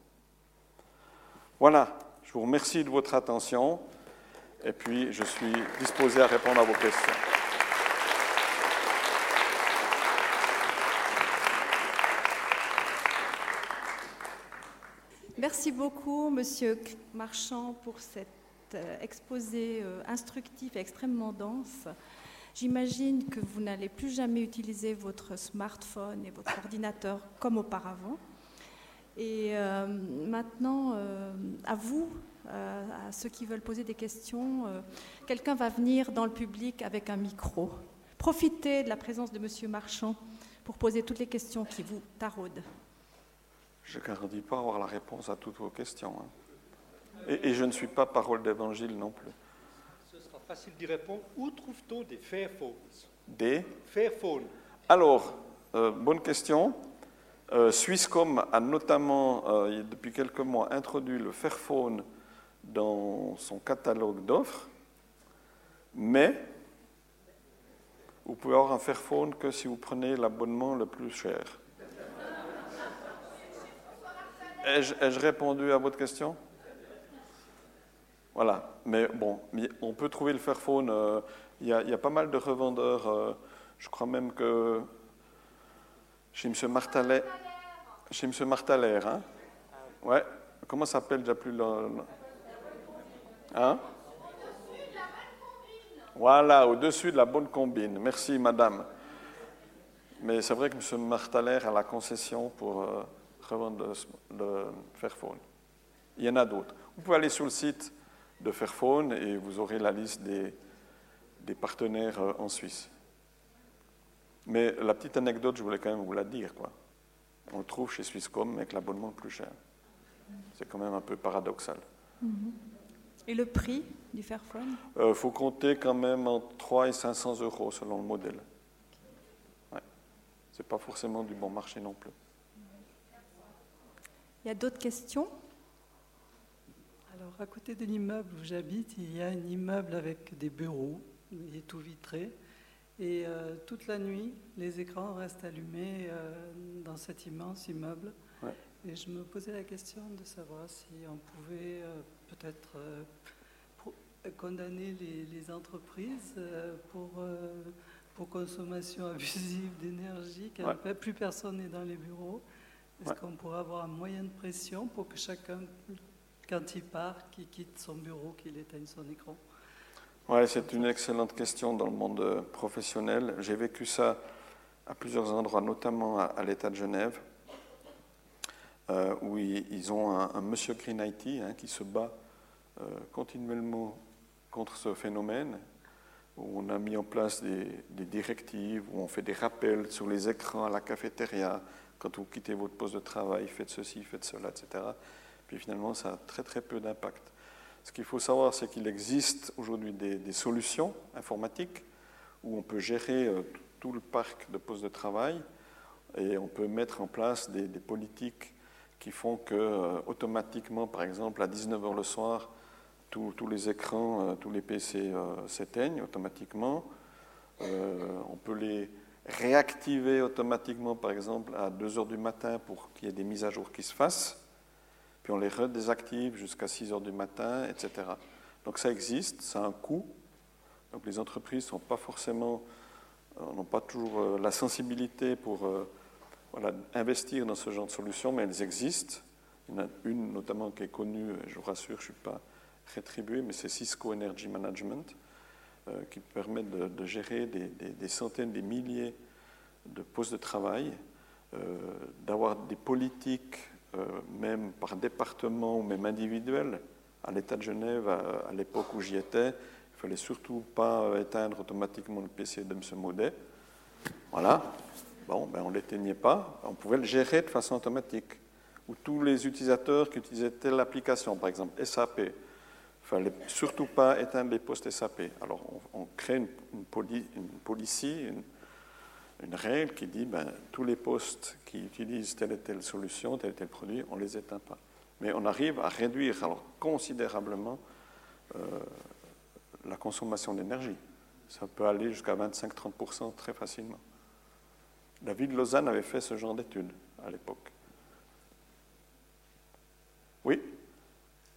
Voilà, je vous remercie de votre attention et puis je suis disposé à répondre à vos questions. Merci beaucoup, Monsieur Marchand, pour cet euh, exposé euh, instructif et extrêmement dense. J'imagine que vous n'allez plus jamais utiliser votre smartphone et votre ordinateur comme auparavant. Et euh, maintenant, à vous, à ceux qui veulent poser des questions, quelqu'un va venir dans le public avec un micro. Profitez de la présence de Monsieur Marchand pour poser toutes les questions qui vous taraudent. Je ne garantis pas avoir la réponse à toutes vos questions. Hein. Et, et je ne suis pas parole d'évangile non plus facile d'y répondre. Où trouve-t-on des Fairphones Des Fairphones. Alors, euh, bonne question. Euh, Swisscom a notamment, euh, depuis quelques mois, introduit le Fairphone dans son catalogue d'offres, mais vous pouvez avoir un Fairphone que si vous prenez l'abonnement le plus cher. Ai-je répondu à votre question? Voilà, mais bon, on peut trouver le Fairphone. Euh, il y, a pas mal de revendeurs. Euh, je crois même que chez M. Martalet. Chez M. Martaler, hein? Ouais. Comment s'appelle déjà plus le. Hein? Voilà, au-dessus de la bonne combine. Merci, madame. Mais c'est vrai que M. Martaler a la concession pour euh, revendre le Fairphone. Il y en a d'autres. Vous pouvez aller sur le site de Fairphone et vous aurez la liste des, des partenaires euh, en Suisse. Mais la petite anecdote, je voulais quand même vous la dire. Quoi. On le trouve chez Swisscom avec l'abonnement le plus cher. C'est quand même un peu paradoxal. Et le prix du Fairphone? Il euh, faut compter quand même entre 3 et 500 euros selon le modèle. Ouais. Ce n'est pas forcément du bon marché non plus. Il y a d'autres questions? Alors, à côté de l'immeuble où j'habite, il y a un immeuble avec des bureaux, il est tout vitré. Et euh, toute la nuit, les écrans restent allumés euh, dans cet immense immeuble. Et je me posais la question de savoir si on pouvait euh, peut-être condamner les, les entreprises euh, pour, euh, pour consommation abusive d'énergie, quand Ouais. plus personne n'est dans les bureaux. Est-ce Ouais. qu'on pourrait avoir un moyen de pression pour que chacun, quand il part, qu'il quitte son bureau, qu'il éteigne son écran? Ouais, c'est une excellente question dans le monde euh, professionnel. J'ai vécu ça à plusieurs endroits, notamment à, à l'État de Genève, euh, où ils, ils ont un, un monsieur Green IT hein, qui se bat euh, continuellement contre ce phénomène, où on a mis en place des, des directives, où on fait des rappels sur les écrans à la cafétéria, quand vous quittez votre poste de travail, faites ceci, faites cela, etc. Puis finalement, ça a très très peu d'impact. Ce qu'il faut savoir, c'est qu'il existe aujourd'hui des, solutions informatiques où on peut gérer euh, tout le parc de postes de travail et on peut mettre en place des, politiques qui font que euh, automatiquement, par exemple, à 19h le soir, tous les écrans, euh, tous les PC s'éteignent automatiquement. On peut les réactiver automatiquement, par exemple, à 2h du matin pour qu'il y ait des mises à jour qui se fassent puis on les redésactive jusqu'à 6 heures du matin, etc. Donc ça existe, ça a un coût. Donc les entreprises sont pas forcément, euh, n'ont pas toujours euh, la sensibilité pour euh, voilà, investir dans ce genre de solutions, mais elles existent. Il y en a une notamment qui est connue, je vous rassure, je ne suis pas rétribué, mais c'est Cisco Energy Management, qui permet de, gérer des, centaines, des milliers de postes de travail, euh, d'avoir des politiques, euh, même par département ou même individuel. À l'État de Genève, à, l'époque où j'y étais, il ne fallait surtout pas euh, éteindre automatiquement le PC de M. Maudet. Voilà. Bon, ben on ne l'éteignait pas. On pouvait le gérer de façon automatique. Ou tous les utilisateurs qui utilisaient telle application, par exemple SAP, fallait surtout pas éteindre les postes SAP. Alors on, crée une, une, une règle qui dit ben, tous les postes qui utilisent telle et telle solution, tel et tel produit, on ne les éteint pas. Mais on arrive à réduire considérablement euh, la consommation d'énergie. Ça peut aller jusqu'à 25-30% très facilement. La ville de Lausanne avait fait ce genre d'études à l'époque. Oui?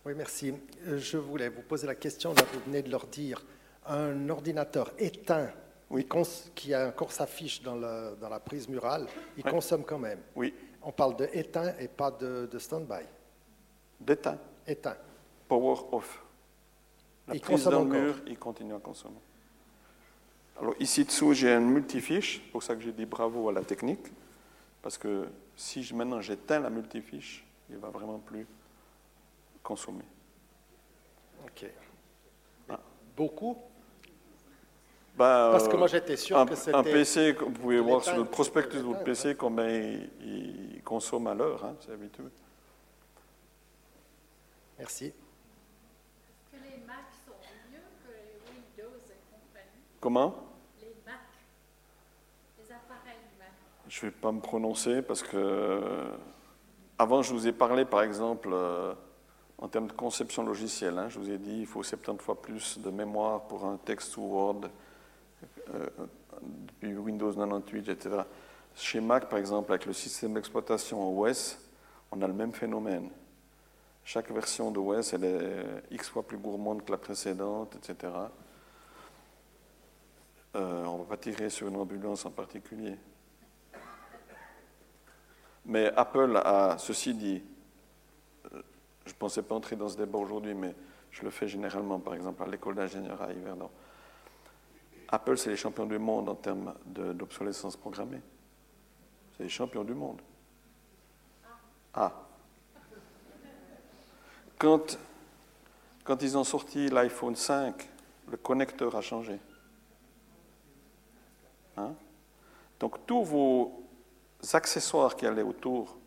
Oui, merci. Euh, Je voulais vous poser la question, là, vous venez de leur dire, un ordinateur éteint Oui. qui a encore sa fiche dans, le- dans la prise murale, il Ouais. consomme quand même. Oui. On parle de éteint et pas de, de stand-by. D'éteint. Éteint. Power off. La Il prise encore. mur, il continue à consommer. Alors ici dessous, j'ai un multifiche, c'est pour ça que j'ai dit bravo à la technique, parce que si je- maintenant j'éteins la multifiche, il va vraiment plus consommer. OK. Ah. Beaucoup? Ben, Parce que euh, moi, j'étais sûr un, que un c'était... PC, vous pouvez voir sur le prospectus de votre PC combien il, il consomme à l'heure, hein, c'est habituel. Merci. que les Mac sont mieux que les Windows et compagnie. Comment? Les Mac, les appareils Mac. Je ne vais pas me prononcer parce que euh, avant je vous ai parlé par exemple euh, en termes de conception logicielle. hein, je vous ai dit il faut 70 fois plus de mémoire pour un texte ou Word euh, depuis Windows 98, etc. Chez Mac par exemple avec le système d'exploitation OS, on a le même phénomène. Chaque version d'OS elle est X fois plus gourmande que la précédente, etc. Euh, on ne va pas tirer sur une ambulance en particulier. Mais Apple a, ceci dit, euh, je ne pensais pas entrer dans ce débat aujourd'hui, mais je le fais généralement, par exemple, à l'école d'ingénieur à Yverdon. Apple, c'est les champions du monde en termes d'obsolescence programmée. C'est les champions du monde. Ah. Quand, quand ils ont sorti l'iPhone 5, le connecteur a changé. Hein? Donc tous vos accessoires qui allaient autour,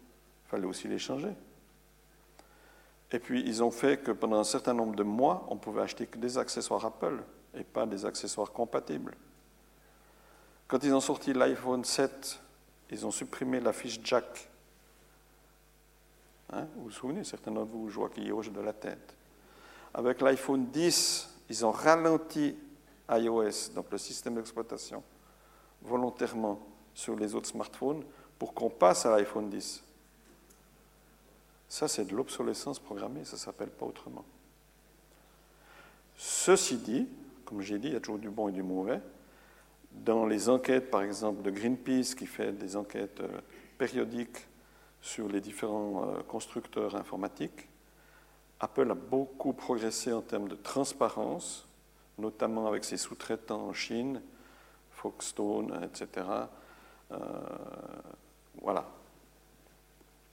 il fallait aussi les changer. Et puis ils ont fait que pendant un certain nombre de mois, on pouvait acheter que des accessoires Apple et pas des accessoires compatibles. Quand ils ont sorti l'iPhone 7, ils ont supprimé la fiche jack. Hein, vous vous souvenez, certains d'entre vous, je vois qu'ils hochent de la tête. Avec l'iPhone 10, ils ont ralenti iOS, donc le système d'exploitation, volontairement sur les autres smartphones pour qu'on passe à l'iPhone 10. Ça, c'est de l'obsolescence programmée, ça ne s'appelle pas autrement. Ceci dit, comme j'ai dit, il y a toujours du bon et du mauvais. Dans les enquêtes, par exemple, de Greenpeace, qui fait des enquêtes euh, périodiques sur les différents euh, constructeurs informatiques, Apple a beaucoup progressé en termes de transparence, notamment avec ses sous-traitants en Chine, Foxstone, etc. Euh, voilà.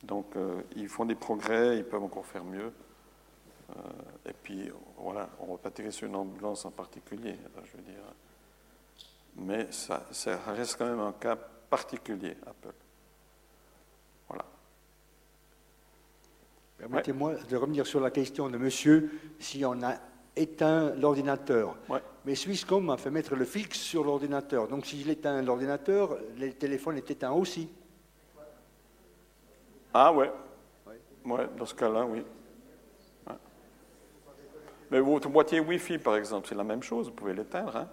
Donc, euh, ils font des progrès, ils peuvent encore faire mieux. Euh, et puis, voilà, on ne va pas tirer sur une ambulance en particulier, je veux dire. Mais ça, ça reste quand même un cas particulier, Apple. Voilà. Permettez-moi de revenir sur la question de monsieur si on a éteint l'ordinateur. Ouais. Mais Swisscom a fait mettre le fixe sur l'ordinateur. Donc s'il éteint l'ordinateur, le téléphone est éteint aussi. Ah ouais. Ouais. Dans ce cas-là, oui. Mais votre boîtier Wi-Fi, par exemple, c'est la même chose, vous pouvez l'éteindre. hein.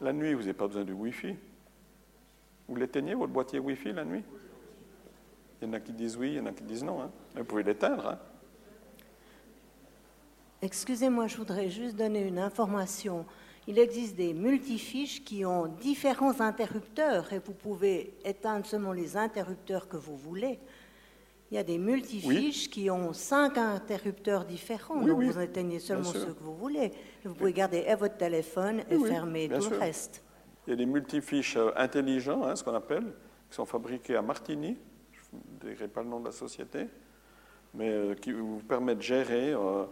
La nuit, vous n'avez pas besoin du Wi-Fi. Vous l'éteignez, votre boîtier Wi-Fi, la nuit? Il y en a qui disent oui, il y en a qui disent non. hein. Vous pouvez l'éteindre. hein. Excusez-moi, je voudrais juste donner une information. Il existe des multifiches qui ont différents interrupteurs et vous pouvez éteindre seulement les interrupteurs que vous voulez. Il y a des multifiches qui ont cinq interrupteurs différents, Oui, donc oui, vous éteignez seulement ceux que vous voulez. Vous pouvez garder et votre téléphone et Oui, oui, fermer tout sûr. le reste. Il y a des multifiches euh, intelligents, hein, ce qu'on appelle, qui sont fabriqués à Martigny. Je ne dirai pas le nom de la société, mais euh, qui vous permettent de gérer euh,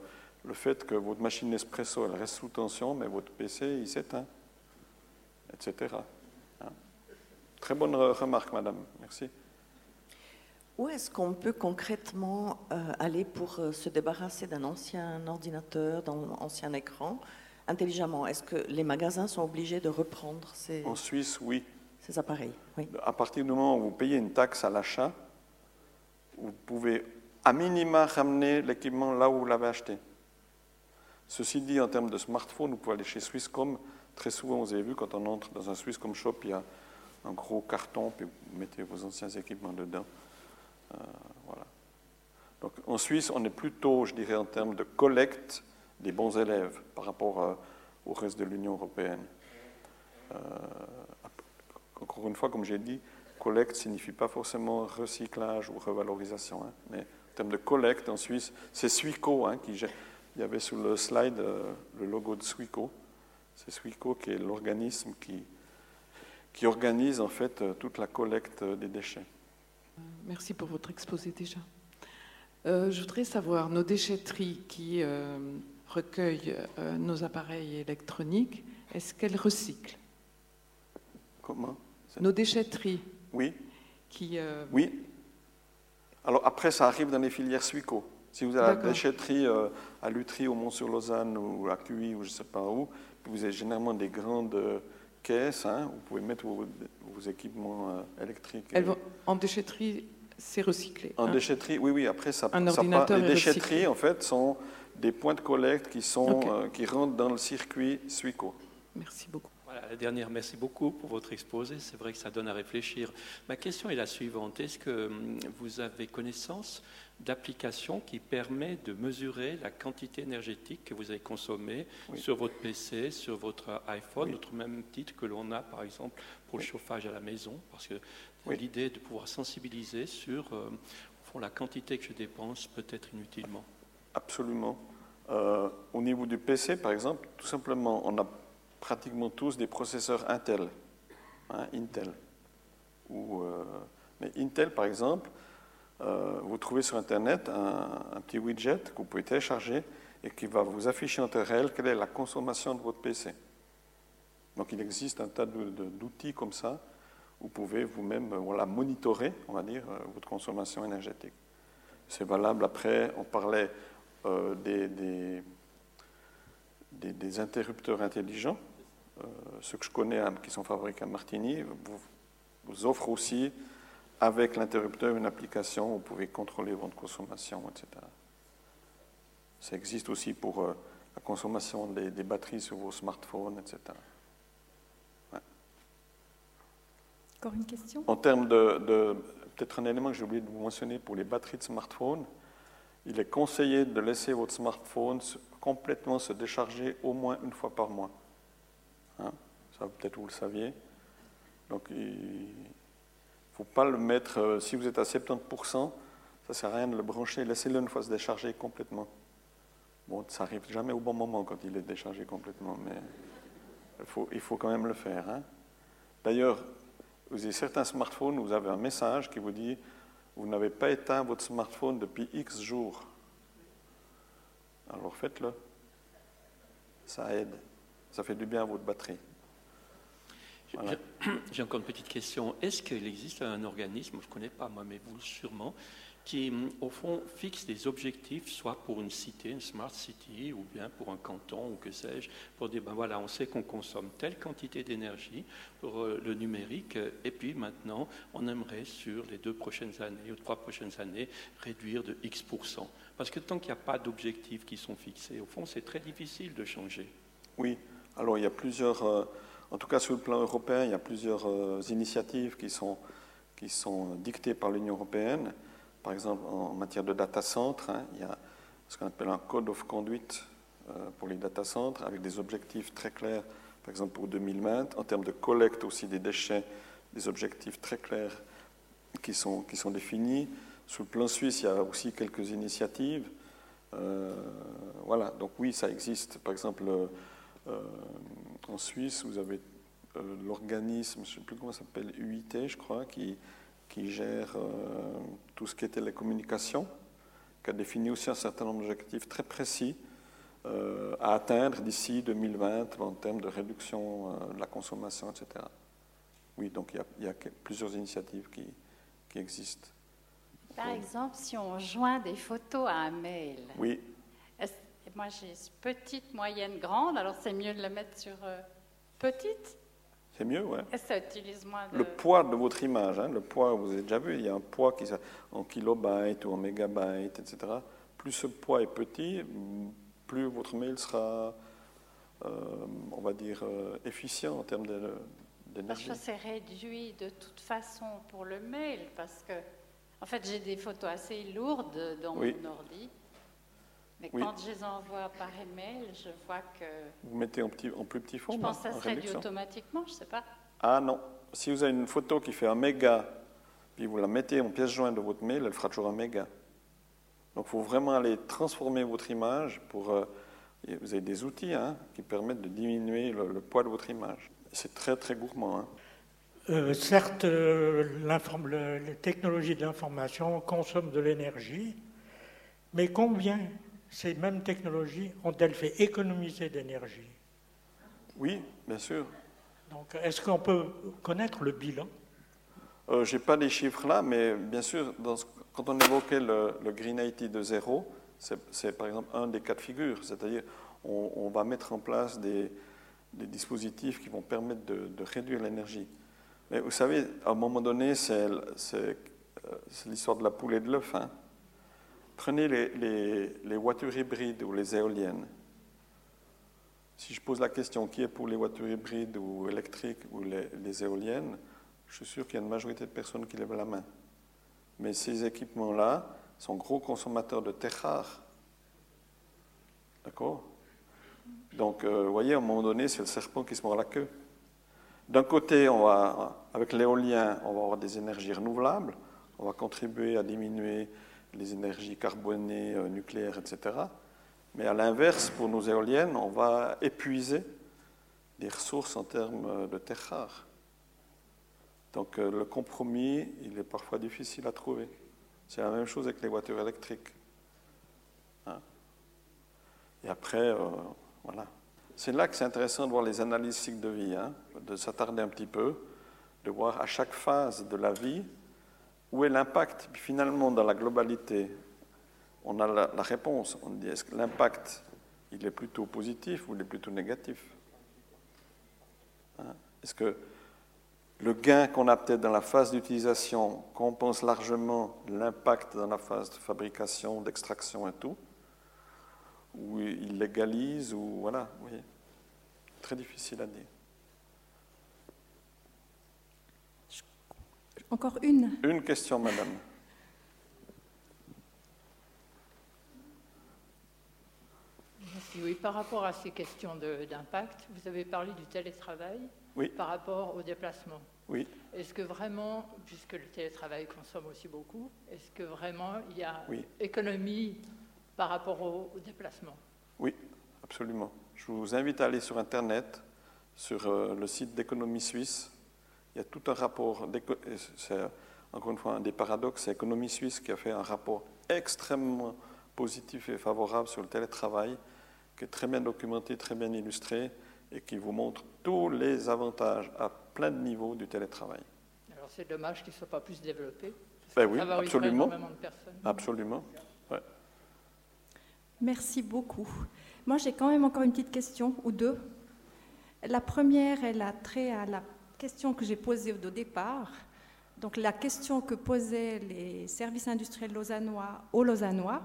le fait que votre machine Nespresso elle reste sous tension, mais votre PC il s'éteint, etc. Hein. Très bonne re- remarque, madame. Merci. Où est-ce qu'on peut concrètement euh, aller pour euh, se débarrasser d'un ancien ordinateur, d'un ancien écran, intelligemment? Est-ce que les magasins sont obligés de reprendre ces, En Suisse, oui. ces appareils Oui. À partir du moment où vous payez une taxe à l'achat, vous pouvez à minima ramener l'équipement là où vous l'avez acheté. Ceci dit, en termes de smartphone, vous pouvez aller chez Swisscom. Très souvent, vous avez vu, quand on entre dans un Swisscom shop, il y a un gros carton, puis vous mettez vos anciens équipements dedans. Euh, voilà. Donc, en Suisse, on est plutôt, je dirais, en termes de collecte des bons élèves par rapport euh, au reste de l'Union européenne. Euh, encore une fois, comme j'ai dit, collecte signifie pas forcément recyclage ou revalorisation. hein. mais en termes de collecte en Suisse, c'est Swico hein, qui gère- Il y avait sur le slide euh, le logo de Swico. C'est Swico qui est l'organisme qui, qui organise en fait euh, toute la collecte euh, des déchets. Merci pour votre exposé déjà. Euh, je voudrais savoir, nos déchetteries qui euh, recueillent euh, nos appareils électroniques, est-ce qu'elles recyclent? Comment? Nos déchetteries Oui, qui... oui. Alors après, ça arrive dans les filières Swico. Si vous avez la déchetterie à Lutry, au Mont-sur-Lausanne ou à Cuy ou je ne sais pas où, vous avez généralement des grandes caisses, hein, où vous pouvez mettre vos, vos équipements euh, électriques. elles vont- en déchetterie, c'est recyclé. En hein. déchetterie, oui, oui, après ça, Un ça part- ordinateur Les déchetteries, recyclé. en fait, sont des points de collecte qui, sont, euh, qui rentrent dans le circuit Swico. Merci beaucoup. Voilà, la dernière, merci beaucoup pour votre exposé. C'est vrai que ça donne à réfléchir. Ma question est la suivante. Est-ce que hum, vous avez connaissance d'applications qui permettent de mesurer la quantité énergétique que vous avez consommée Oui. sur votre PC, sur votre iPhone, Oui. au même titre que l'on a, par exemple, pour le chauffage à la maison? Parce que Oui. l'idée de pouvoir sensibiliser sur euh, au fond, la quantité que je dépense peut-être inutilement. Absolument. Euh, au niveau du PC, par exemple, tout simplement, on a pratiquement tous des processeurs Intel. hein, Intel. Euh, mais Intel, par exemple, euh, vous trouvez sur Internet un, petit widget que vous pouvez télécharger et qui va vous afficher en temps réel quelle est la consommation de votre PC. Donc il existe un tas d'outils comme ça vous pouvez vous-même euh, monitorer, on va dire, votre consommation énergétique. C'est valable après, on parlait des interrupteurs intelligents. Euh, ceux que je connais hein, qui sont fabriqués à Martigny vous, vous offrent aussi, avec l'interrupteur, une application où vous pouvez contrôler votre consommation, etc. Ça existe aussi pour euh, la consommation des, des batteries sur vos smartphones, etc. Encore une question? En termes de, de- peut-être un élément que j'ai oublié de vous mentionner pour les batteries de smartphone, il est conseillé de laisser votre smartphone complètement se décharger au moins une fois par mois. Hein ça, peut-être vous le saviez. Donc, il faut pas le mettre, euh, si vous êtes à 70%, ça ne sert à rien de le brancher, laissez-le une fois se décharger complètement. Bon, ça n'arrive jamais au bon moment quand il est déchargé complètement, mais il faut, il faut quand même le faire. Hein. D'ailleurs, vous avez certains smartphones, vous avez un message qui vous dit Vous n'avez pas éteint votre smartphone depuis X jours. Alors faites-le. Ça aide. Ça fait du bien à votre batterie. J'ai encore une petite question. Est-ce qu'il existe un organisme, je ne connais pas moi, mais vous sûrement, qui, au fond, fixe des objectifs, soit pour une cité, une smart city, ou bien pour un canton, ou que sais-je, pour dire, ben voilà, on sait qu'on consomme telle quantité d'énergie pour euh, le numérique, et puis maintenant, on aimerait, sur les deux prochaines années ou trois prochaines années, réduire de X%. Parce que tant qu'il n'y a pas d'objectifs qui sont fixés, au fond, c'est très difficile de changer. Oui, alors il y a plusieurs... Euh, en tout cas, sur le plan européen, il y a plusieurs euh, initiatives qui sont, qui sont dictées par l'Union européenne. Par exemple, en matière de data center, hein, il y a ce qu'on appelle un code of conduct euh, pour les data centers, avec des objectifs très clairs, par exemple pour 2020. En termes de collecte aussi des déchets, des objectifs très clairs qui sont, qui sont définis. Sur le plan suisse, il y a aussi quelques initiatives. Voilà, donc oui, ça existe. Par exemple, en Suisse, vous avez l'organisme, je ne sais plus comment ça s'appelle, UIT, je crois, qui, qui gère euh, tout ce qui est télécommunication, qui a défini aussi un certain nombre d'objectifs très précis euh, à atteindre d'ici 2020 en termes de réduction euh, de la consommation, etc. Oui, donc il y a, plusieurs initiatives qui, qui, existent. Par exemple, si on joint des photos à un mail. Oui. Moi, j'ai petite, moyenne, grande, alors c'est mieux de le mettre sur petite c'est mieux, ouais. Ça utilise moins Le poids de votre image, hein, le poids, vous avez déjà vu, il y a un poids qui en kilobytes ou en mégabytes, etc. Plus ce poids est petit, plus votre mail sera, euh, on va dire, euh, efficient en termes d'énergie. Ça c'est réduit de toute façon pour le mail parce que, en fait, j'ai des photos assez lourdes dans mon ordi. Mais quand je les envoie par email, je vois que. Vous mettez en, petit, en plus petit fond Je pense que ça se réduit automatiquement, je ne sais pas. Ah non. Si vous avez une photo qui fait un méga, puis vous la mettez en pièce jointe de votre mail, elle fera toujours un méga. Donc il faut vraiment aller transformer votre image pour. Euh, vous avez des outils hein, qui permettent de diminuer le, poids de votre image. C'est très très gourmand. Hein. Euh, certes, euh, les technologies de l'information consomment de l'énergie, mais combien ces mêmes technologies ont-elles fait économiser d'énergie Oui, bien sûr. Donc, est-ce qu'on peut connaître le bilan euh, Je n'ai pas les chiffres là, mais bien sûr, quand on évoquait le, Green IT de zéro, c'est par exemple un des cas de figure, c'est-à-dire on, va mettre en place des, dispositifs qui vont permettre de, réduire l'énergie. Mais vous savez, à un moment donné, c'est euh, l'histoire de la poule et de l'œuf. Hein. Prenez les, voitures hybrides ou les éoliennes. Si je pose la question qui est pour les voitures hybrides ou électriques ou les, éoliennes, je suis sûr qu'il y a une majorité de personnes qui lèvent la main. Mais ces équipements-là sont gros consommateurs de terres rares. D'accord? Donc, euh, vous voyez, à un moment donné, c'est le serpent qui se mord la queue. D'un côté, on va, avec l'éolien, on va avoir des énergies renouvelables, on va contribuer à diminuer les énergies carbonées, euh, nucléaires, etc. Mais à l'inverse, pour nos éoliennes, on va épuiser les ressources en termes euh, de terres rares. Donc euh, le compromis, il est parfois difficile à trouver. C'est la même chose avec les voitures électriques. Hein. Et après, voilà. C'est là que c'est intéressant de voir les analyses cycle de vie, hein, de s'attarder un petit peu, de voir à chaque phase de la vie où est l'impact Finalement, dans la globalité, on a la, réponse. On dit est-ce que l'impact, il est plutôt positif ou il est plutôt négatif hein? Est-ce que le gain qu'on a peut-être dans la phase d'utilisation compense largement l'impact dans la phase de fabrication, d'extraction et tout Ou il légalise ou voilà, oui. Très difficile à dire. Encore une Une question, madame. Suis par rapport à ces questions d'impact, vous avez parlé du télétravail oui. par rapport au déplacement. Oui. Est-ce que vraiment, puisque le télétravail consomme aussi beaucoup, est-ce que vraiment il y a économie par rapport au, déplacement? Oui, absolument. Je vous invite à aller sur Internet, sur euh, le site d'économie suisse. Il y a tout un rapport, c'est encore une fois un des paradoxes, c'est Économie suisse qui a fait un rapport extrêmement positif et favorable sur le télétravail, qui est très bien documenté, très bien illustré, et qui vous montre tous les avantages à plein de niveaux du télétravail. Alors c'est dommage qu'il ne soit pas plus développé. Ben oui, absolument. Absolument. Merci beaucoup. Moi, j'ai quand même encore une petite question ou deux. La première, elle a trait à la question que j'ai posée au départ. Donc, la question que posaient les services industriels lausannois aux lausannois.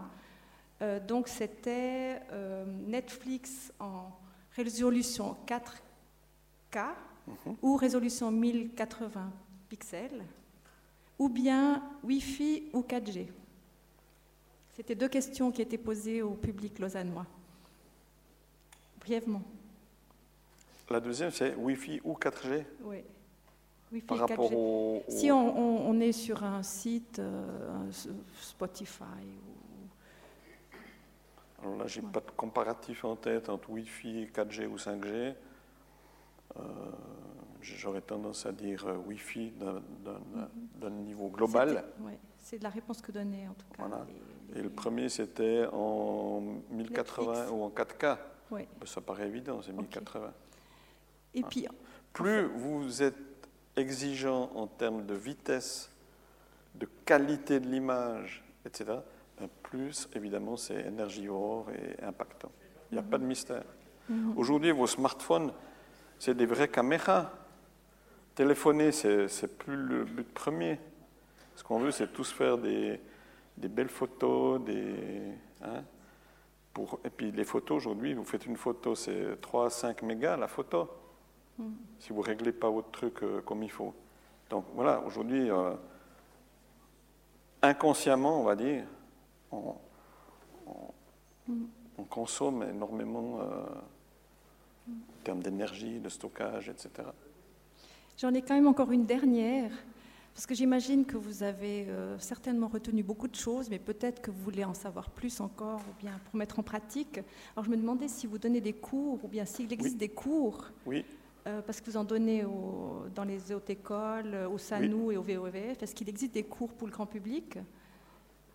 Euh, donc, c'était euh, Netflix en résolution 4K mhm. ou résolution 1080 pixels, ou bien Wi-Fi ou 4G. C'était deux questions qui étaient posées au public lausannois. Brièvement. La deuxième, c'est Wi-Fi ou 4G Oui. Wi-Fi Par rapport 4G. Au, Si on, est sur un site euh, Spotify ou alors là, je n'ai pas de comparatif en tête entre Wi-Fi, 4G ou 5G. Euh, j'aurais tendance à dire euh, Wi-Fi d'un niveau global. Oui, c'est de la réponse que donnait en tout cas. Voilà. Et le premier, c'était en 1080 ou en 4K. Oui. Ça paraît évident, c'est 1080. Et puis, plus vous êtes exigeant en termes de vitesse, de qualité de l'image, etc., plus, évidemment, c'est énergivore et impactant. Il n'y a pas de mystère. Mhm. Aujourd'hui, vos smartphones, c'est des vraies caméras. Téléphoner, c'est plus le but premier. Ce qu'on veut, c'est tous faire des, des belles photos, des, hein, pour, et puis les photos, aujourd'hui, vous faites une photo, c'est 3 à 5 mégas la photo, si vous ne réglez pas votre truc euh, comme il faut. Donc voilà, aujourd'hui, euh, inconsciemment, on va dire, on, consomme énormément euh, en termes d'énergie, de stockage, etc. J'en ai quand même encore une dernière, parce que j'imagine que vous avez euh, certainement retenu beaucoup de choses, mais peut-être que vous voulez en savoir plus encore, ou bien pour mettre en pratique. Alors je me demandais si vous donnez des cours, ou bien s'il existe des cours. Oui. Euh, parce que vous en donnez dans les écoles, au SANU et au VOVF. Est-ce qu'il existe des cours pour le grand public?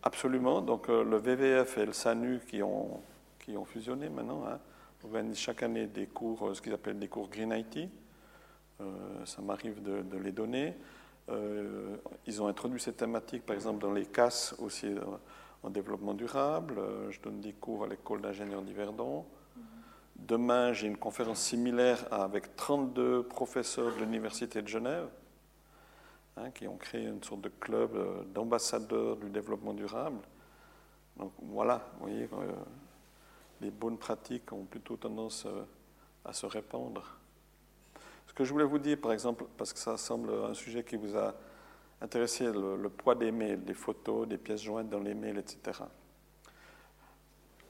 Absolument. Donc euh, le VVF et le SANU qui ont, qui ont fusionné maintenant hein, organisent chaque année des cours, euh, ce qu'ils appellent des cours Green IT. Euh, ça m'arrive de, les donner. ils ont introduit cette thématique, par exemple, dans les CAS aussi en développement durable. je donne des cours à l'école d'ingénieurs d'Yverdon. Demain, j'ai une conférence similaire avec 32 professeurs de l'Université de Genève. Hein, qui ont créé une sorte de club euh, d'ambassadeurs du développement durable. Donc voilà, vous voyez, euh, les bonnes pratiques ont plutôt tendance euh, à se répandre. Ce que je voulais vous dire, par exemple, parce que ça semble un sujet qui vous a intéressé, le, poids des mails, des photos, des pièces jointes dans les mails, etc.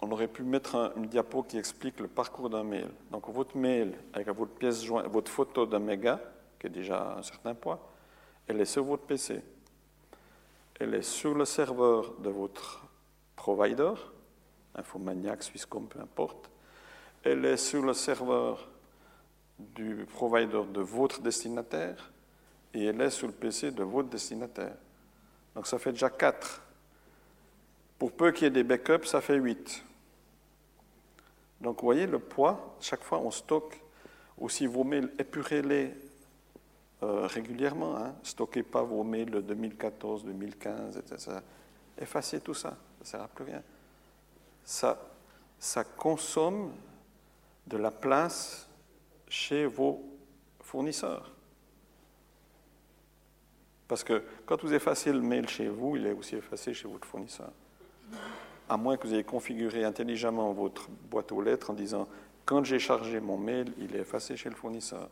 On aurait pu mettre une diapo qui explique le parcours d'un mail. Donc votre mail avec votre pièce jointe, votre photo d'un méga, qui est déjà un certain poids, elle est sur votre PC, elle est sur le serveur de votre provider, Infomaniac, Swisscom, peu importe, elle est sur le serveur du provider de votre destinataire et elle est sur le PC de votre destinataire. Donc ça fait déjà 4. Pour peu qu'il y ait des backups, ça fait 8. Donc vous voyez le poids, chaque fois on stocke aussi vos mails, épurez-les euh, régulièrement. Hein. Stockez pas vos mails de 2014, 2015, etc. Effacez tout ça, ça ne sert à plus rien. Ça, ça consomme de la place chez vos fournisseurs. Parce que quand vous effacez le mail chez vous, il est aussi effacé chez votre fournisseur. À moins que vous ayez configuré intelligemment votre boîte aux lettres en disant quand j'ai chargé mon mail, il est effacé chez le fournisseur.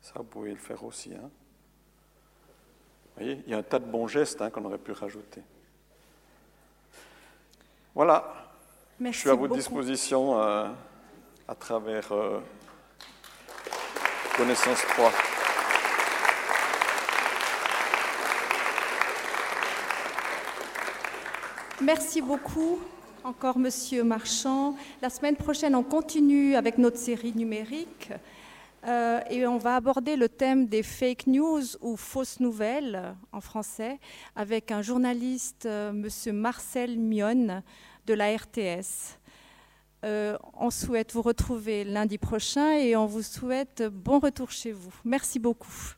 Ça, vous pouvez le faire aussi. Hein. Vous voyez, il y a un tas de bons gestes hein, qu'on aurait pu rajouter. Voilà. Je suis à votre disposition. Euh, à travers Connaissance 3. Merci beaucoup encore Monsieur Marchand. La semaine prochaine, on continue avec notre série numérique euh, et on va aborder le thème des fake news ou fausses nouvelles en français avec un journaliste, euh, Monsieur Marcel Mion de la RTS. Euh, on souhaite vous retrouver lundi prochain et on vous souhaite bon retour chez vous. Merci beaucoup.